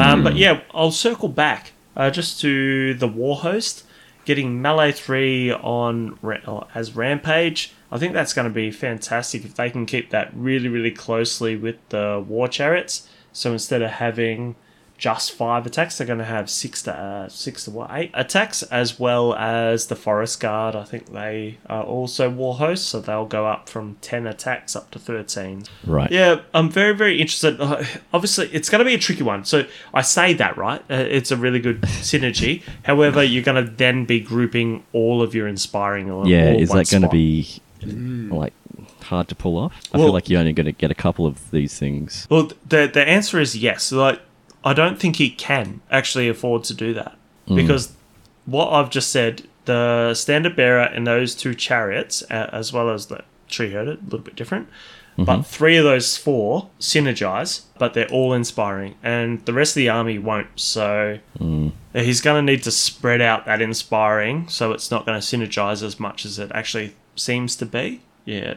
Um, but yeah, I'll circle back uh, just to the Warhost getting melee three on as Rampage. I think that's going to be fantastic if they can keep that really, really closely with the War Chariots. So instead of having just five attacks, they're going to have six to uh, six to what eight attacks, as well as the Forest Guard. I think they are also war hosts, so they'll go up from ten attacks up to thirteen. Right. Yeah, I'm very, very interested. Uh, obviously, it's going to be a tricky one. So I say that, right? Uh, it's a really good synergy. However, you're going to then be grouping all of your inspiring. Yeah, all is that going to be like hard to pull off? I Well- feel like you're only going to get a couple of these things. Well, the the answer is yes. Like, I don't think he can actually afford to do that mm. because what I've just said, the standard bearer and those two chariots, as well as the tree herder, a little bit different. Mm-hmm. But three of those four synergize, but they're all inspiring, and the rest of the army won't. So mm. he's going to need to spread out that inspiring, so it's not going to synergize as much as it actually seems to be. Yeah,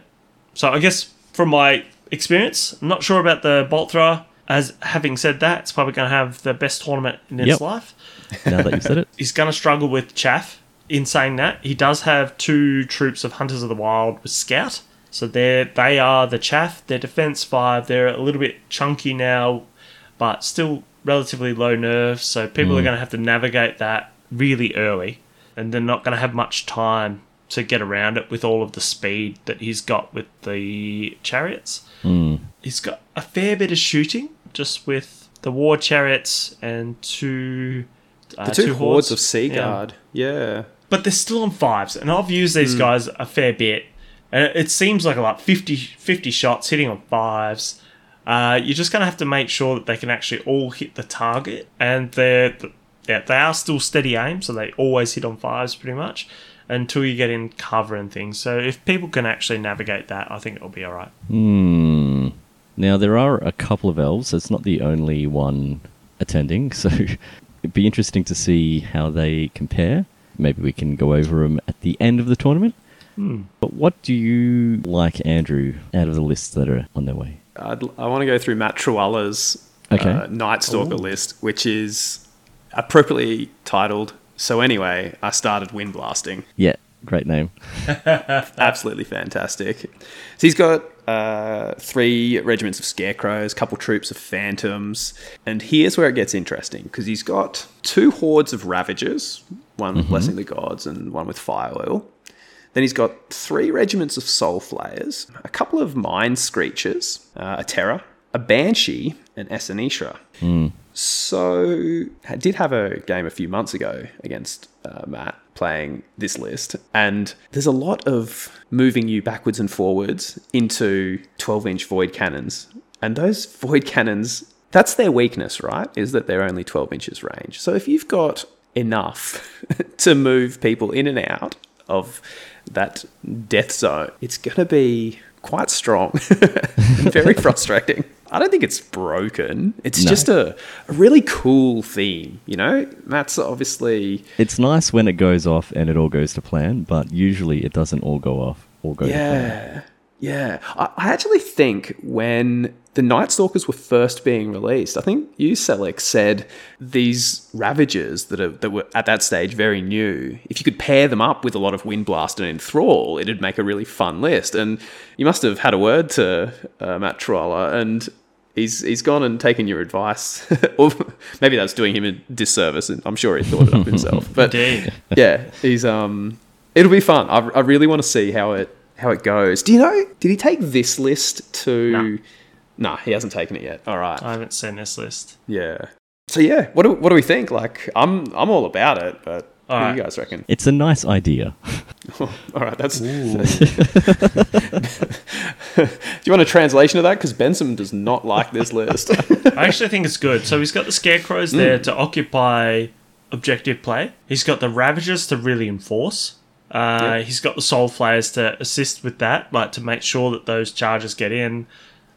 so I guess from my experience, I'm not sure about the bolt thrower. As having said that, it's probably going to have the best tournament in its Yep. life. Now that you've said it, He's going to struggle with chaff. In saying that, he does have two troops of hunters of the wild with scout, so they they are the chaff. Their defense five. They're a little bit chunky now, but still relatively low nerve. So people are mm. going to have to navigate that really early, and they're not going to have much time to get around it with all of the speed that he's got with the chariots. Mm. He's got a fair bit of shooting just with the war chariots and two. Uh, The two, hordes, of Sea Yeah. Guard. Yeah. But they're still on fives, and I've used these guys a fair bit. And it seems like like 50, 50 shots hitting on fives. Uh, you're just going to have to make sure that they can actually all hit the target, and they're yeah, they are still steady aim, so they always hit on fives pretty much until you get in cover and things. So if people can actually navigate that, I think it'll be all right. Hmm. Now there are a couple of elves. It's not the only one attending, so it'd be interesting to see how they compare. Maybe we can go over them at the end of the tournament. But what do you like, Andrew, out of the lists that are on their way? I'd, I want to go through Matt Truella's Okay. uh, Night Stalker list, which is appropriately titled. So anyway, I started wind blasting. Yeah, great name. Absolutely fantastic. So he's got uh, three regiments of scarecrows, a couple troops of phantoms, and here's where it gets interesting because he's got two hordes of ravagers, one with blessing the gods and one with fire oil. Then he's got three regiments of soul flayers, a couple of mind screechers, uh, a terror, a banshee, and Essenisra. So I did have a game a few months ago against uh, Matt playing this list, and there's a lot of moving you backwards and forwards into 12 inch void cannons. And those void cannons, that's their weakness, right? Is that they're only 12 inches range. So if you've got enough to move people in and out of that death zone, it's going to be quite strong very frustrating. I don't think it's broken. It's No. just a, a really cool theme, you know? That's obviously It's nice when it goes off and it all goes to plan, but usually it doesn't all go off or go to plan. Yeah. I, I actually think when the Night Stalkers were first being released, I think you, Selleck, said these Ravagers that, are, that were at that stage very new, if you could pair them up with a lot of Windblast and Enthrall, it'd make a really fun list. And you must have had a word to uh, Matt Troller, and he's he's gone and taken your advice. or maybe that's doing him a disservice, and I'm sure he thought it up himself. But Indeed. yeah, he's um, it'll be fun. I, I really want to see how it how it goes. Do you know? Did he take this list to? No. Nah, he hasn't taken it yet. All right. I haven't seen this list. yeah. So yeah, what do what do we think? Like, I'm I'm all about it, but All what right. do you guys reckon? It's a nice idea. all right, that's. do you want a translation of that? Because Benson does not like this list. I actually think it's good. So he's got the scarecrows hmm. there to occupy objective play. He's got the ravagers to really enforce. Uh, He's got the soul flayers to assist with that, like to make sure that those charges get in.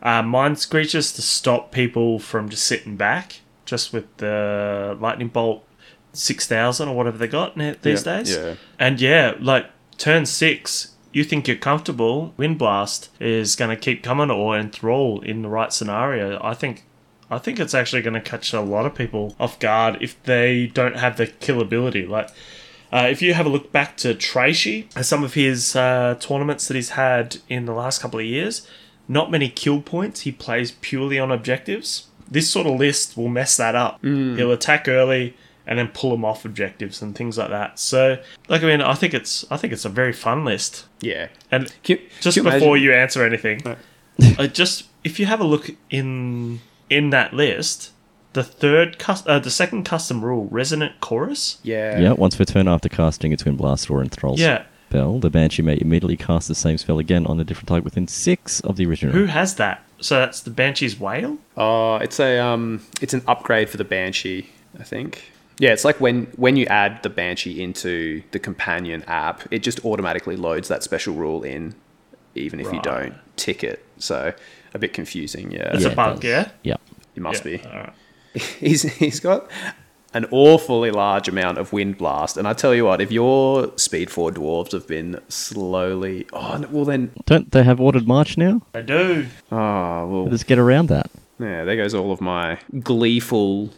Uh, mind screechers to stop people from just sitting back, just with the lightning bolt six thousand or whatever they got these Yeah, days. yeah. And yeah, like turn six, you think you're comfortable. Wind blast is going to keep coming or enthrall in the right scenario. I think. I think it's actually going to catch a lot of people off guard if they don't have the kill ability. Like, uh, if you have a look back to Tracy, uh, some of his uh, tournaments that he's had in the last couple of years, not many kill points. He plays purely on objectives. This sort of list will mess that up. He'll attack early and then pull them off objectives and things like that. So, like, I mean, I think it's I think it's a very fun list. yeah. And Can, just can you before imagine- you answer anything, uh, just if you have a look in in that list, the third cus- uh, the second custom rule, resonant chorus. Yeah. Yeah, once per turn after casting its Wind Blast or Enthrall Yeah, spell, the Banshee may immediately cast the same spell again on a different target within six of the original. who has that? So that's the Banshee's Wail? Oh, it's a um, it's an upgrade for the Banshee, I think. Yeah, it's like when when you add the Banshee into the companion app, it just automatically loads that special rule in, even if you don't tick it. So a bit confusing. Yeah, It's Yeah, a bug, does. yeah. Yeah. it must Yeah, be. alright. He's he's got an awfully large amount of wind blast, and I tell you what, if your speed four dwarves have been slowly, oh well then, Don't they have ordered march now? I do. oh well, Let's get around that. Yeah, there goes all of my gleeful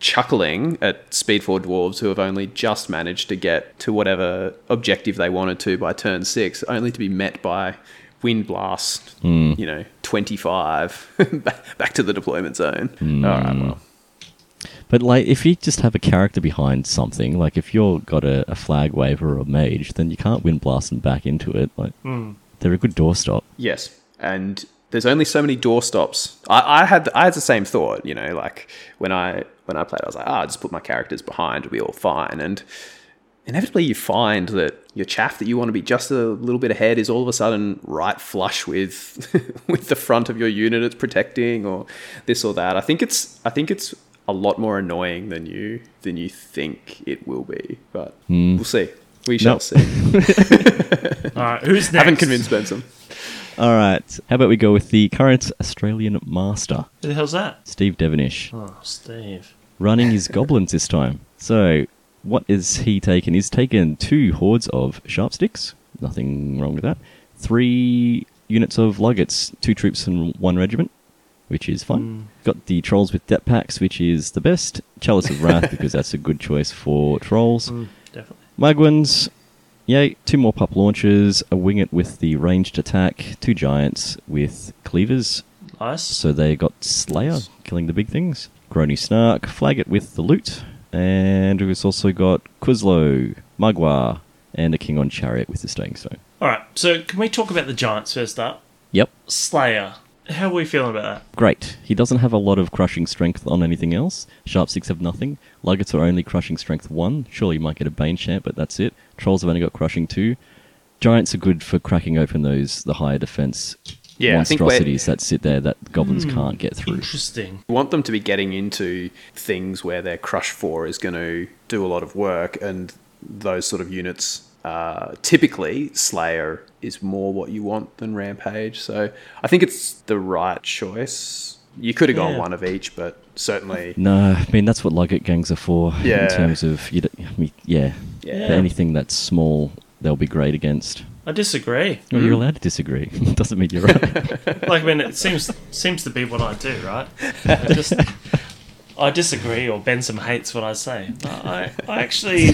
chuckling at Speed 4 dwarves who have only just managed to get to whatever objective they wanted to by turn six, only to be met by wind blast, hmm. you know, 25 back- back to the deployment zone. Hmm. All right, well. But like, if you just have a character behind something, like if you're got a, a flag waver or a mage, then you can't wind blast them back into it. Like, they're a good doorstop. Yes, and there's only so many doorstops. I, I had I had the same thought, you know, like when I when I played, I was like, ah, just put my characters behind, it'll be all fine. And inevitably, you find that your chaff that you want to be just a little bit ahead is all of a sudden right flush with with the front of your unit it's protecting, or this or that. I think it's I think it's a lot more annoying than you than you think it will be, but hmm. we'll see. We shall Nope. see. All right, who's next? Haven't convinced Benson. All right. How about we go with the current Australian master, Who the hell's that? Steve Devonish, Oh, Steve. running his goblins this time. So, what is he taken? He's taken two hordes of sharp sticks, nothing wrong with that. Three units of Luggets, two troops and one regiment, which is fun. Got the Trolls with Depth Packs, which is the best. Chalice of Wrath, because that's a good choice for Trolls. Mm, definitely. Magwins, yay, two more pup launches, a winglet with the ranged attack, two giants with cleavers, Nice. so they got Slayer, killing the big things. Grony Snark, flag it with the loot. And we've also got Quizlo, Magua, and a King on Chariot with the Staying Stone. All right. So can we talk about the giants first up? Yep. Slayer. How are we feeling about that? Great. He doesn't have a lot of crushing strength on anything else. Sharp 6 have nothing. Luggets are only crushing strength 1. Surely you might get a Bane Chant, but that's it. Trolls have only got crushing 2. Giants are good for cracking open those, the higher defense Yeah, I think we're- monstrosities that sit there that goblins can't get through. Interesting. We want them to be getting into things where their crush four is going to do a lot of work, and those sort of units. Uh, typically, Slayer is more what you want than Rampage, so I think it's the right choice. You could have gone Yeah. one of each, but certainly, No, I mean that's what Lugget gangs are for. Yeah. In terms of you, don't- I mean, yeah, Yeah. Anything that's small, they'll be great against. I disagree. Well, you're allowed to disagree. Doesn't mean you're right. like I mean, it seems seems to be what I do, right? I just I disagree, or Benson hates what I say. I I actually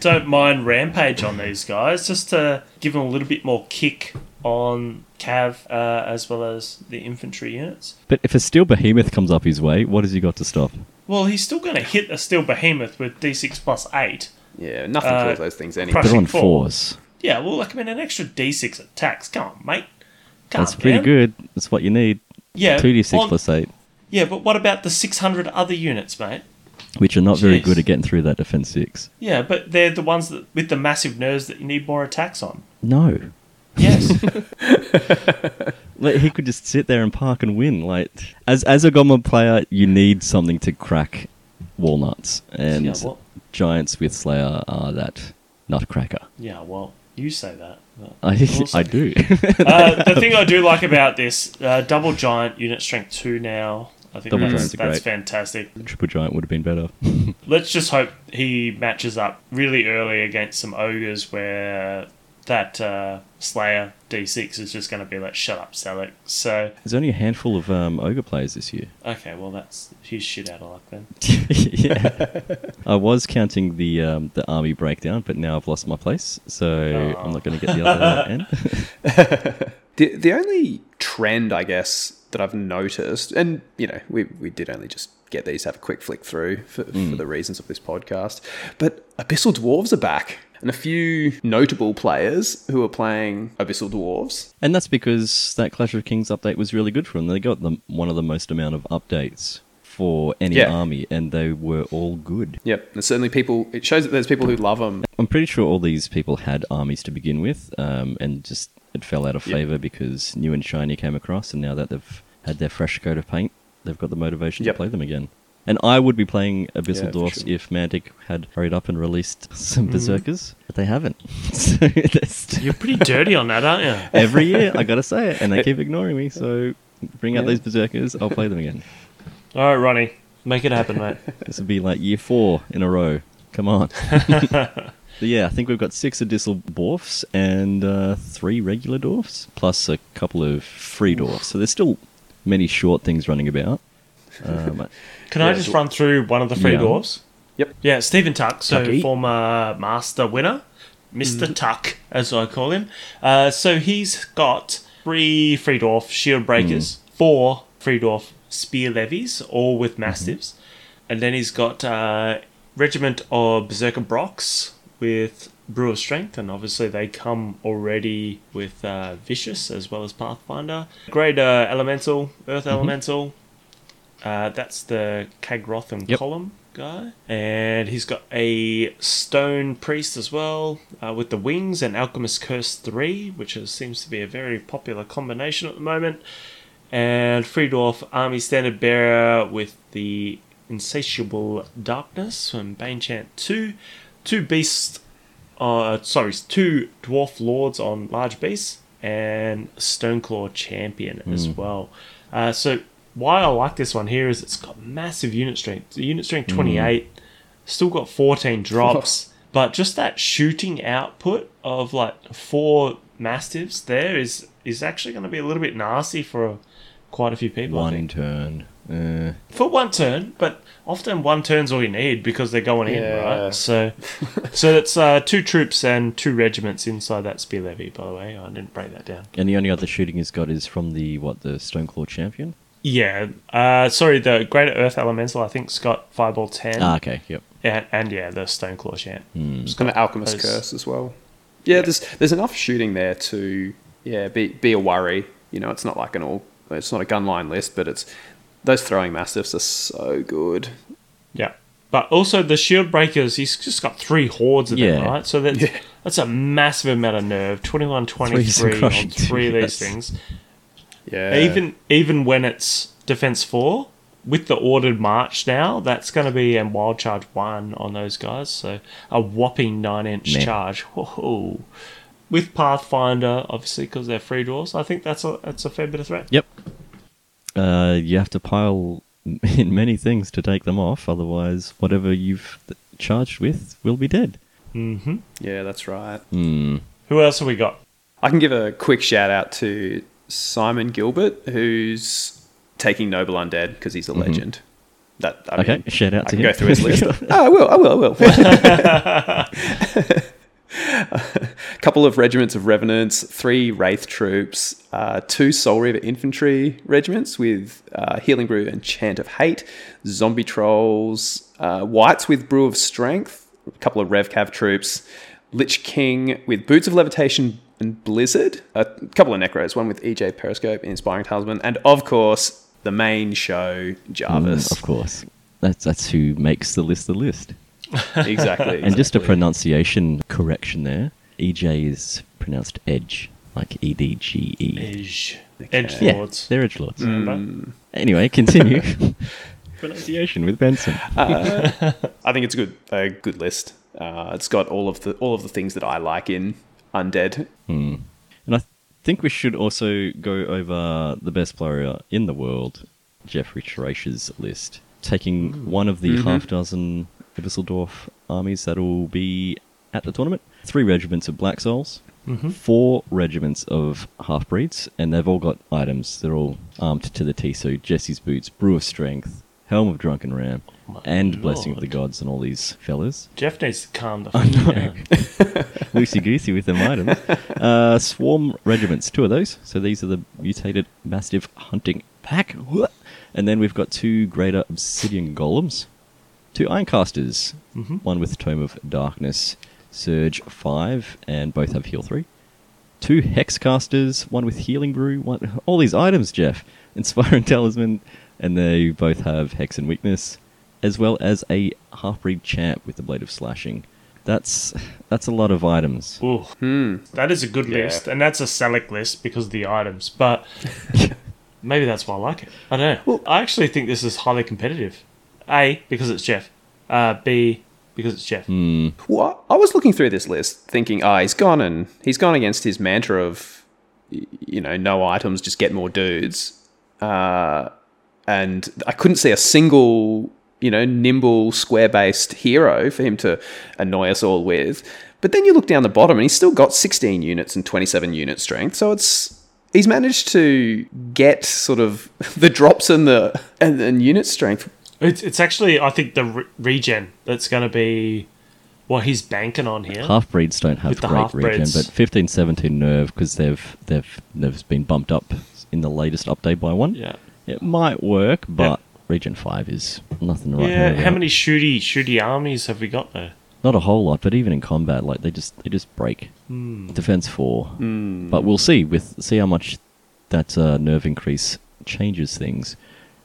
don't mind rampage on these guys, just to give them a little bit more kick on Cav uh, as well as the infantry units. but if a steel behemoth comes up his way, what has he got to stop? Well, he's still going to hit a steel behemoth with D6 plus eight. yeah, nothing Uh, kills those things anyway. crush- They're on fours. Yeah, well, like I mean, an extra D6 attacks. Come on, mate. Calm That's pretty down. good. That's what you need. Yeah, Two d six on- plus eight, Yeah, but what about the 600 other units, mate? which are not very good at getting through that defense six. Yeah, but they're the ones that with the massive nerves that you need more attacks on. No, Yes. like, he could just sit there and park and win. Like as as a goblin player, you need something to crack walnuts, and Yeah, well- giants with Slayer are that nutcracker. yeah, well, you say that. I Also- I do. uh, the thing I do like about this, uh, double giant unit strength two now. I think Double that's, giants are that's great. fantastic. Triple giant would have been better. Let's just hope he matches up really early against some ogres where that uh, Slayer D6 is just going to be like, shut up, Select. So, There's only a handful of um, ogre players this year. okay, well, that's his shit out of luck then. yeah, I was counting the um, the army breakdown, but now I've lost my place, so Oh. I'm not going to get the other end. The the only trend, I guess, that I've noticed, and you know, we we did only just get these have a quick flick through for, for the reasons of this podcast, but Abyssal Dwarves are back, and a few notable players who are playing Abyssal Dwarves. And that's because that Clash of Kings update was really good for them. They got them one of the most amount of updates for any Yeah. army, and they were all good. Yep, there's certainly people. It shows that there's people who love them. I'm pretty sure all these people had armies to begin with, um, and just it fell out of Yep. favor because new and shiny came across, and now that they've had their fresh coat of paint, they've got the motivation Yep. to play them again. And I would be playing Abyssal Yeah, Dwarfs sure. if Mantic had hurried up and released some Mm-hmm. Berserkers, but they haven't. so You're pretty dirty on that, aren't you? every year I gotta say it, and they keep ignoring me. So bring out Yeah. those Berserkers, I'll play them again. All right, Ronnie, make it happen, mate. This would be like year four in a row. Come on. But yeah, I think we've got six Abyssal Dwarfs and uh, three regular Dwarfs, plus a couple of free Dwarfs. So there's still many short things running about. Um, Can I just so- run through one of the free Yeah. dwarves? Yep. Yeah, Stephen Tuck, so Tucky. former master winner, mister Tuck, as I call him. Uh, so he's got three free dwarf shield breakers, four free dwarf spear levies, all with mastiffs, and then he's got uh, regiment of berserker brocks with Brewer strength, and obviously they come already with uh, vicious as well as pathfinder. Great uh, elemental, earth elemental. Uh, that's the Kagrotham Yep. column guy. And he's got a stone priest as well uh, with the wings and Alchemist Curse 3, which is, seems to be a very popular combination at the moment. And Free Dwarf Army Standard Bearer with the Insatiable Darkness from Bane Chant 2. Two beasts, uh, sorry, two Dwarf Lords on Large Beasts. And Stoneclaw Champion as well. Uh, so why I like this one here is it's got massive unit strength. The unit strength 28, still got 14 drops, But just that shooting output of like four mastiffs there is is actually going to be a little bit nasty for quite a few people. One turn. Uh, for one turn, but often one turn's all you need because they're going in, right? So, so it's uh, two troops and two regiments inside that spear levy. By the way, I didn't break that down. and the only other shooting he's got is from the what the Stoneclaw champion. Yeah, uh, sorry, the Greater Earth Elemental. I think Scott Fireball ten, Ah, okay. Yep. and, and yeah, the Stoneclaw champ. It's got an alchemist those- curse as well. Yeah, there's there's enough shooting there to yeah be be a worry. You know, it's not like an all it's not a gunline list, but it's those throwing mastiffs are so good. Yeah. But also the shield breakers, he's just got three hordes of them, right? So that's that's a massive amount of nerve. 21, 23 on three of these things. Yeah, Even even when it's defense four, with the ordered march now, that's going to be a wild charge one on those guys. So a whopping nine inch Meh. charge. Whoa. With Pathfinder, obviously, because they're free draws, I think that's a that's a fair bit of threat. Yep. Uh, you have to pile in many things to take them off, otherwise, whatever you've charged with will be dead. Mm-hmm. yeah, that's right. Hmm. Who else have we got? I can give a quick shout out to Simon Gilbert, who's taking Noble Undead because he's a legend. That I Okay, mean, shout out I to can him. go through his list. oh, I will. I will. I will. couple of regiments of revenants, three wraith troops, uh, two Soul Reaver infantry regiments with uh, Healing Brew and Chant of Hate, zombie trolls, uh, wights with Brew of Strength, a couple of Revcav troops, Lich King with Boots of Levitation and Blizzard, a couple of Necros, one with EJ Periscope, Inspiring Talisman, and of course the main show, Jarvis. Mm, of course. That's that's who makes the list the list. exactly. And just a pronunciation correction there. EJ is pronounced edge, like E D G E. Edge. Edge Yeah, Lords. they're edge lords. Remember? Mm. Anyway, continue. pronunciation with Benson. Uh, I think it's a good a good list. Uh, it's got all of the all of the things that I like in undead. Hmm. And I think we should also go over the best player in the world, Jeffrey Schreischer's list, taking one of the mm-hmm. half dozen Abyssal Dwarf armies that'll be at the tournament. Three regiments of Black Souls, four regiments of half breeds, and they've all got items. They're all armed to the teeth. So Jesse's boots, Brew of Strength, Helm of Drunken Ram, My and Blessing of the. Gods, and all these fellas. Jeff needs to calm the fuck down. loosey goosey with them items. Uh, swarm regiments, two of those. So these are the mutated mastiff hunting pack. And then we've got two greater obsidian golems, two ironcasters, one with tome of darkness, surge five, and both have heal three. Two hexcasters, one with healing brew, one all these items, Jeff. Inspiring talisman, and they both have hex and weakness, as well as a half breed champ with the blade of slashing. That's that's a lot of items. Ooh, that is a good Yeah. list, and that's a select list because of the items. But maybe that's why I like it. I don't know. Well, I actually think this is highly competitive. A because it's Jeff. Uh, B because it's Jeff. Well, I was looking through this list, thinking, ah, he's gone and he's gone against his mantra of, you know, no items, just get more dudes. Uh, and I couldn't see a single, you know, nimble, square-based hero for him to annoy us all with. But then you look down the bottom, and he's still got 16 units and 27 unit strength. So it's he's managed to get sort of the drops and the and, and unit strength. It's it's actually I think the re- regen that's going to be what he's banking on here. Half breeds don't have the great regen, half-breeds. but 15, 17 nerve because they've they've they've been bumped up in the latest update by one. Yeah. It might work, but regen five is nothing right Yeah, here. how many shooty shooty armies have we got there? Not a whole lot, but even in combat, like they just they just break. Hmm. Defense four, but we'll see with see how much that uh, nerve increase changes things.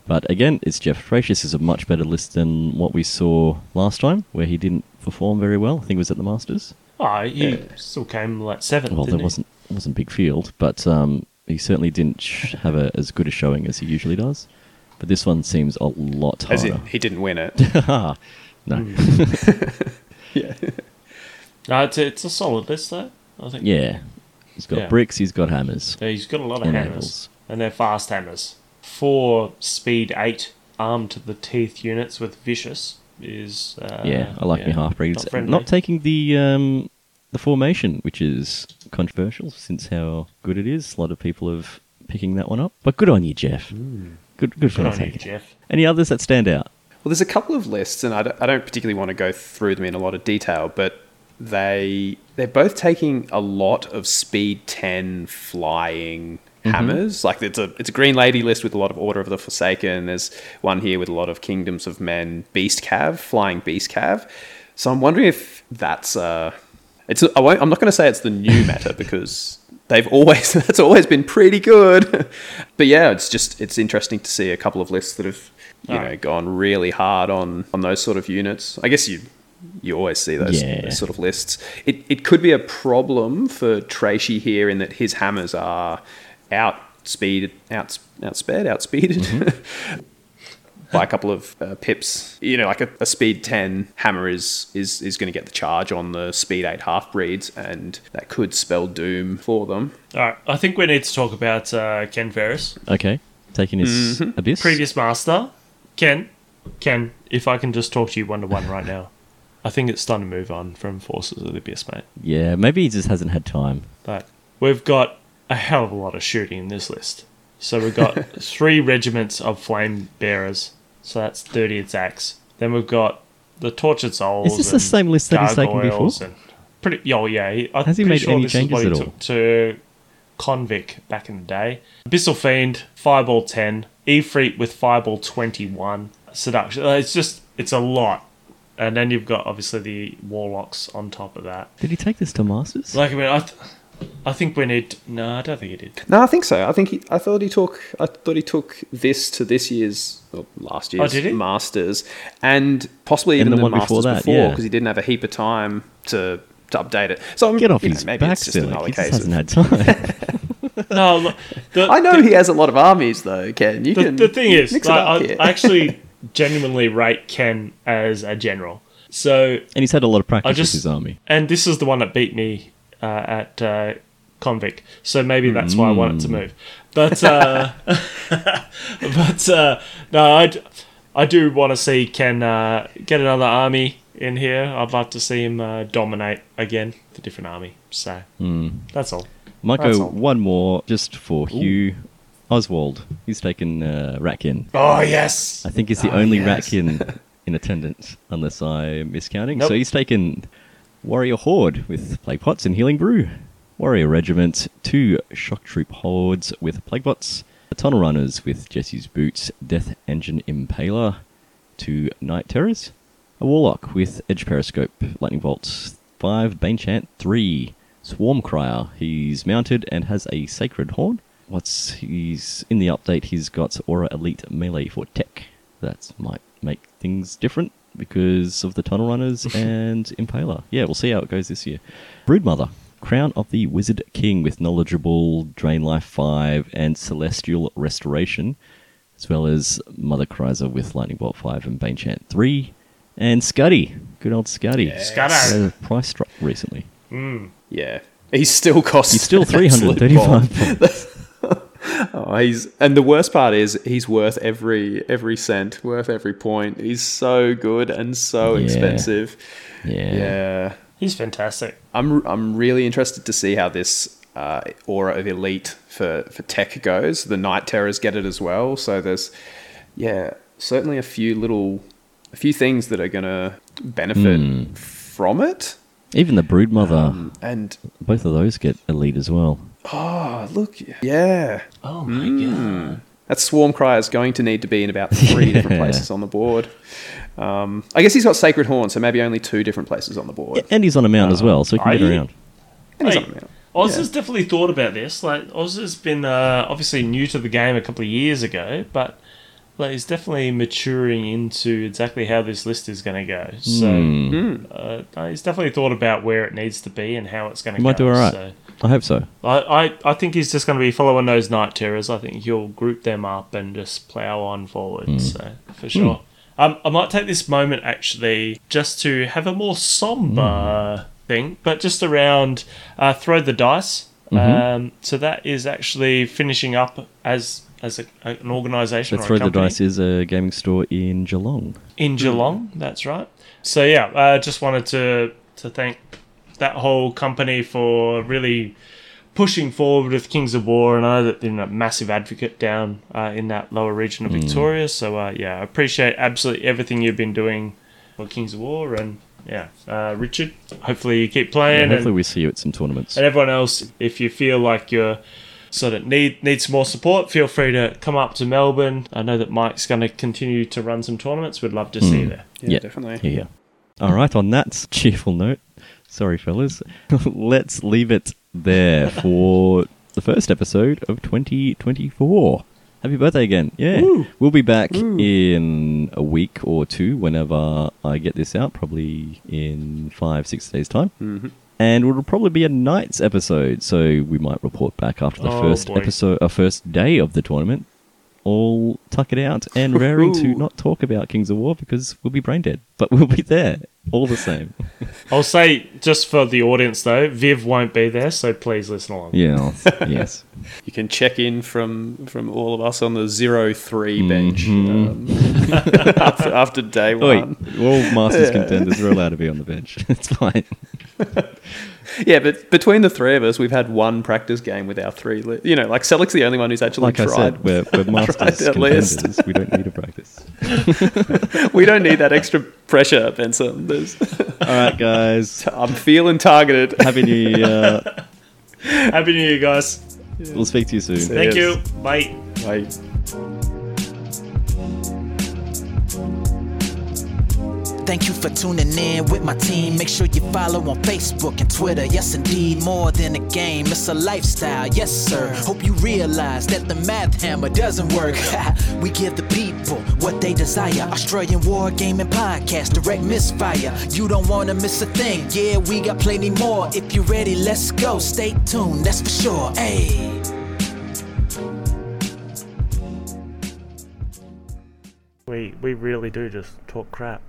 But again, it's Jeff Frasius is a much better list than what we saw last time, where he didn't perform very well. I think it was at the Masters. Oh, he still came like seventh. Well, there he? wasn't wasn't big field, but um, he certainly didn't have a, as good a showing as he usually does. But this one seems a lot As harder. in, he didn't win it. no, yeah. No, it's a, it's a solid list though. I think. yeah, he's got Yeah. bricks, he's got hammers. Yeah, he's got a lot of And hammers, angles. and they're fast hammers. Four speed eight armed to the teeth units with vicious is. Uh, yeah, I like yeah, me half breeds. not. Not taking the um, the formation, which is controversial since how good it is. A lot of people have picking that one up, but good on you, Jeff. Good, good for Good on you. Jeff. Any others that stand out? Well, there's a couple of lists, and I don't, I don't particularly want to go through them in a lot of detail, but they they're both taking a lot of speed ten flying hammers. Like it's a it's a Green Lady list with a lot of Order of the Forsaken. There's one here with a lot of Kingdoms of Men Beast Cav, flying Beast Cav. So I'm wondering if that's uh, it's I won't, I'm not going to say it's the new meta because they've always that's always been pretty good. but yeah, it's just it's interesting to see a couple of lists that have you know Alright. gone really hard on on those sort of units. I guess you you always see those, Yeah. those sort of lists. It it could be a problem for Tracey here in that his hammers are outspeed out outsped outspeeded. By a couple of uh, pips, you know, like a, a speed ten hammer is is is going to get the charge on the speed eight half breeds, and that could spell doom for them. All right, I think we need to talk about uh, Ken Ferris, Okay, taking his abyss. previous master. Ken, Ken, if I can just talk to you one to one right now, I think it's time to move on from Forces of the Abyss, mate. Yeah, maybe he just hasn't had time. But we've got a hell of a lot of shooting in this list. So we've got three regiments of flame bearers. So that's 30 attacks. Then we've got the tortured souls. Is this the same list that he's taken before? Pretty, oh yeah. he- I'm Has he made sure any changes at all? took to Convict back in the day. Abyssal Fiend, Fireball 10, Efreet with Fireball 21, Seduction. It's just, it's a lot. And then you've got obviously the Warlocks on top of that. Did he take this to Masters? Like, I mean, I, th- I think we need. No, I don't think he did. No, I think so. I think he, I thought he took I thought he took this to this year's or last oh, year's Oh, did? Masters, and possibly And even the the, one before Masters that, before yeah. because he didn't have a heap of time to to update it. So I'm, Get off you know, his maybe back, it's just Phil. another He just case. hasn't Of, had time. No, look, the, I know he has a lot of armies though, Ken. You The, can the thing is, mix like, it up I, here. I actually genuinely rate Ken as a general. So, and he's had a lot of practice I just with his army. and this is the one that beat me uh, at uh, Convict. So maybe that's why I wanted to move. But uh, but uh, no, I, I do want to see Ken uh, get another army in here. I'd like to see him uh, dominate again the different army. So that's all. Might That's go all. one more just for Hugh Oswald. He's taken uh, Ratkin. Oh yes, I think he's the Oh, only yes. Ratkin in attendance, unless I'm miscounting. Nope. So he's taken Warrior Horde with Plague Pots and Healing Brew. Warrior Regiment, two Shock Troop Hordes with Plague Pots, the Tunnel Runners with Jesse's Boots, Death Engine Impaler, two Night Terrors, a Warlock with Edge Periscope, Lightning Bolts, five Bane Chant, three Swarm Crier. He's mounted and has a Sacred Horn. What's he's in the update? He's got Aura Elite Melee for Tech. That might make things different because of the Tunnel Runners and Impaler. Yeah, we'll see how it goes this year. Broodmother, Crown of the Wizard King with Knowledgeable, Drain Life 5, and Celestial Restoration, as well as Mother Chrysler with Lightning Bolt 5 and Bane Chant 3, and Scuddy. Good old Scuddy. Scuddy. Had a price drop recently. Hmm. yeah, he's still cost. He's still 335 points. Oh, he's and the worst part is he's worth every every cent, worth every point. He's so good and so Yeah. expensive. Yeah. Yeah, he's fantastic. I'm I'm really interested to see how this uh, aura of elite for for tech goes. The night terrors get it as well, so there's yeah certainly a few little a few things that are gonna benefit Hmm. from it. Even the Broodmother, And both of those get elite as well. oh look, yeah, Oh my god. That swarm cry is going to need to be in about three different places on the board. Um, I guess he's got Sacred Horn, so maybe only two different places on the board. And he's on a mount as well, so he can Are get you? around. And he's Hey, on the mount. Oz Yeah. has definitely thought about this. Like Oz has been uh, obviously new to the game a couple of years ago, but like he's definitely maturing into exactly how this list is going to go. So Hmm. uh, he's definitely thought about where it needs to be and how it's going to He go. might do alright. So I hope so. I, I, I think he's just going to be following those night terrors. I think he'll group them up and just plow on forward. Hmm. So for sure. Um, I might take this moment actually just to have a more somber Hmm. thing, but just around uh, throw the dice. Mm-hmm. Um, so that is actually finishing up as as a, an organisation. Let's or Throw a the. Dice is a gaming store in Geelong. in Geelong. That's right. So yeah, I just wanted to to thank that whole company for really pushing forward with Kings of War, and I know that they're a massive advocate down uh, in that lower region of Victoria. So uh, yeah, I appreciate absolutely everything you've been doing for Kings of War, and yeah, uh, Richard. Hopefully you keep Yeah, playing, hopefully, and, we see you at some tournaments. and everyone else. If you feel like you're sort of need need some more support, feel free to come up to Melbourne. I know that Mike's going to continue to run some tournaments. We'd love to see you there. Yeah, definitely. Yeah. All right. On that cheerful note, sorry, fellas, let's leave it there for the first episode of 2024. Happy birthday again! Yeah, we'll be back in a week or two whenever I get this out. Probably in five, six days' time. Mhm. And it'll probably be a night's episode, so we might report back after the Oh, first boy. episode, uh, first day of the tournament. All tuck it out and raring to not talk about Kings of War because we'll be brain dead, but we'll be there all the same. I'll say just for the audience though, Viv won't be there, so please listen along. Yeah, yes. You can check in from from all of us on the zero three bench Mhm. um, after, after day Wait, one. all Masters contenders are allowed to be on the bench. It's fine. Yeah, but between the three of us, we've had one practice game with our three. Li- you know, like Selec's the only one who's actually Like I tried. said, we're, we're Masters at least. contenders. We don't need a practice. we don't need that extra pressure, Benson. There's, All right, guys. I'm feeling targeted. Happy New Year. Happy New Year, guys. We'll speak to you soon. Thank Yes. you. Bye. Like, Thank you for tuning in with my team. Make sure you follow on Facebook and Twitter. Yes, indeed, more than a game, it's a lifestyle. Yes, sir. Hope you realize that the math hammer doesn't work. we give the people what they desire. Australian War Gaming Podcast, direct misfire. You don't want to miss a thing. Yeah, we got plenty more. If you're ready, let's go. Stay tuned, that's for sure. Hey. We we really do just talk crap.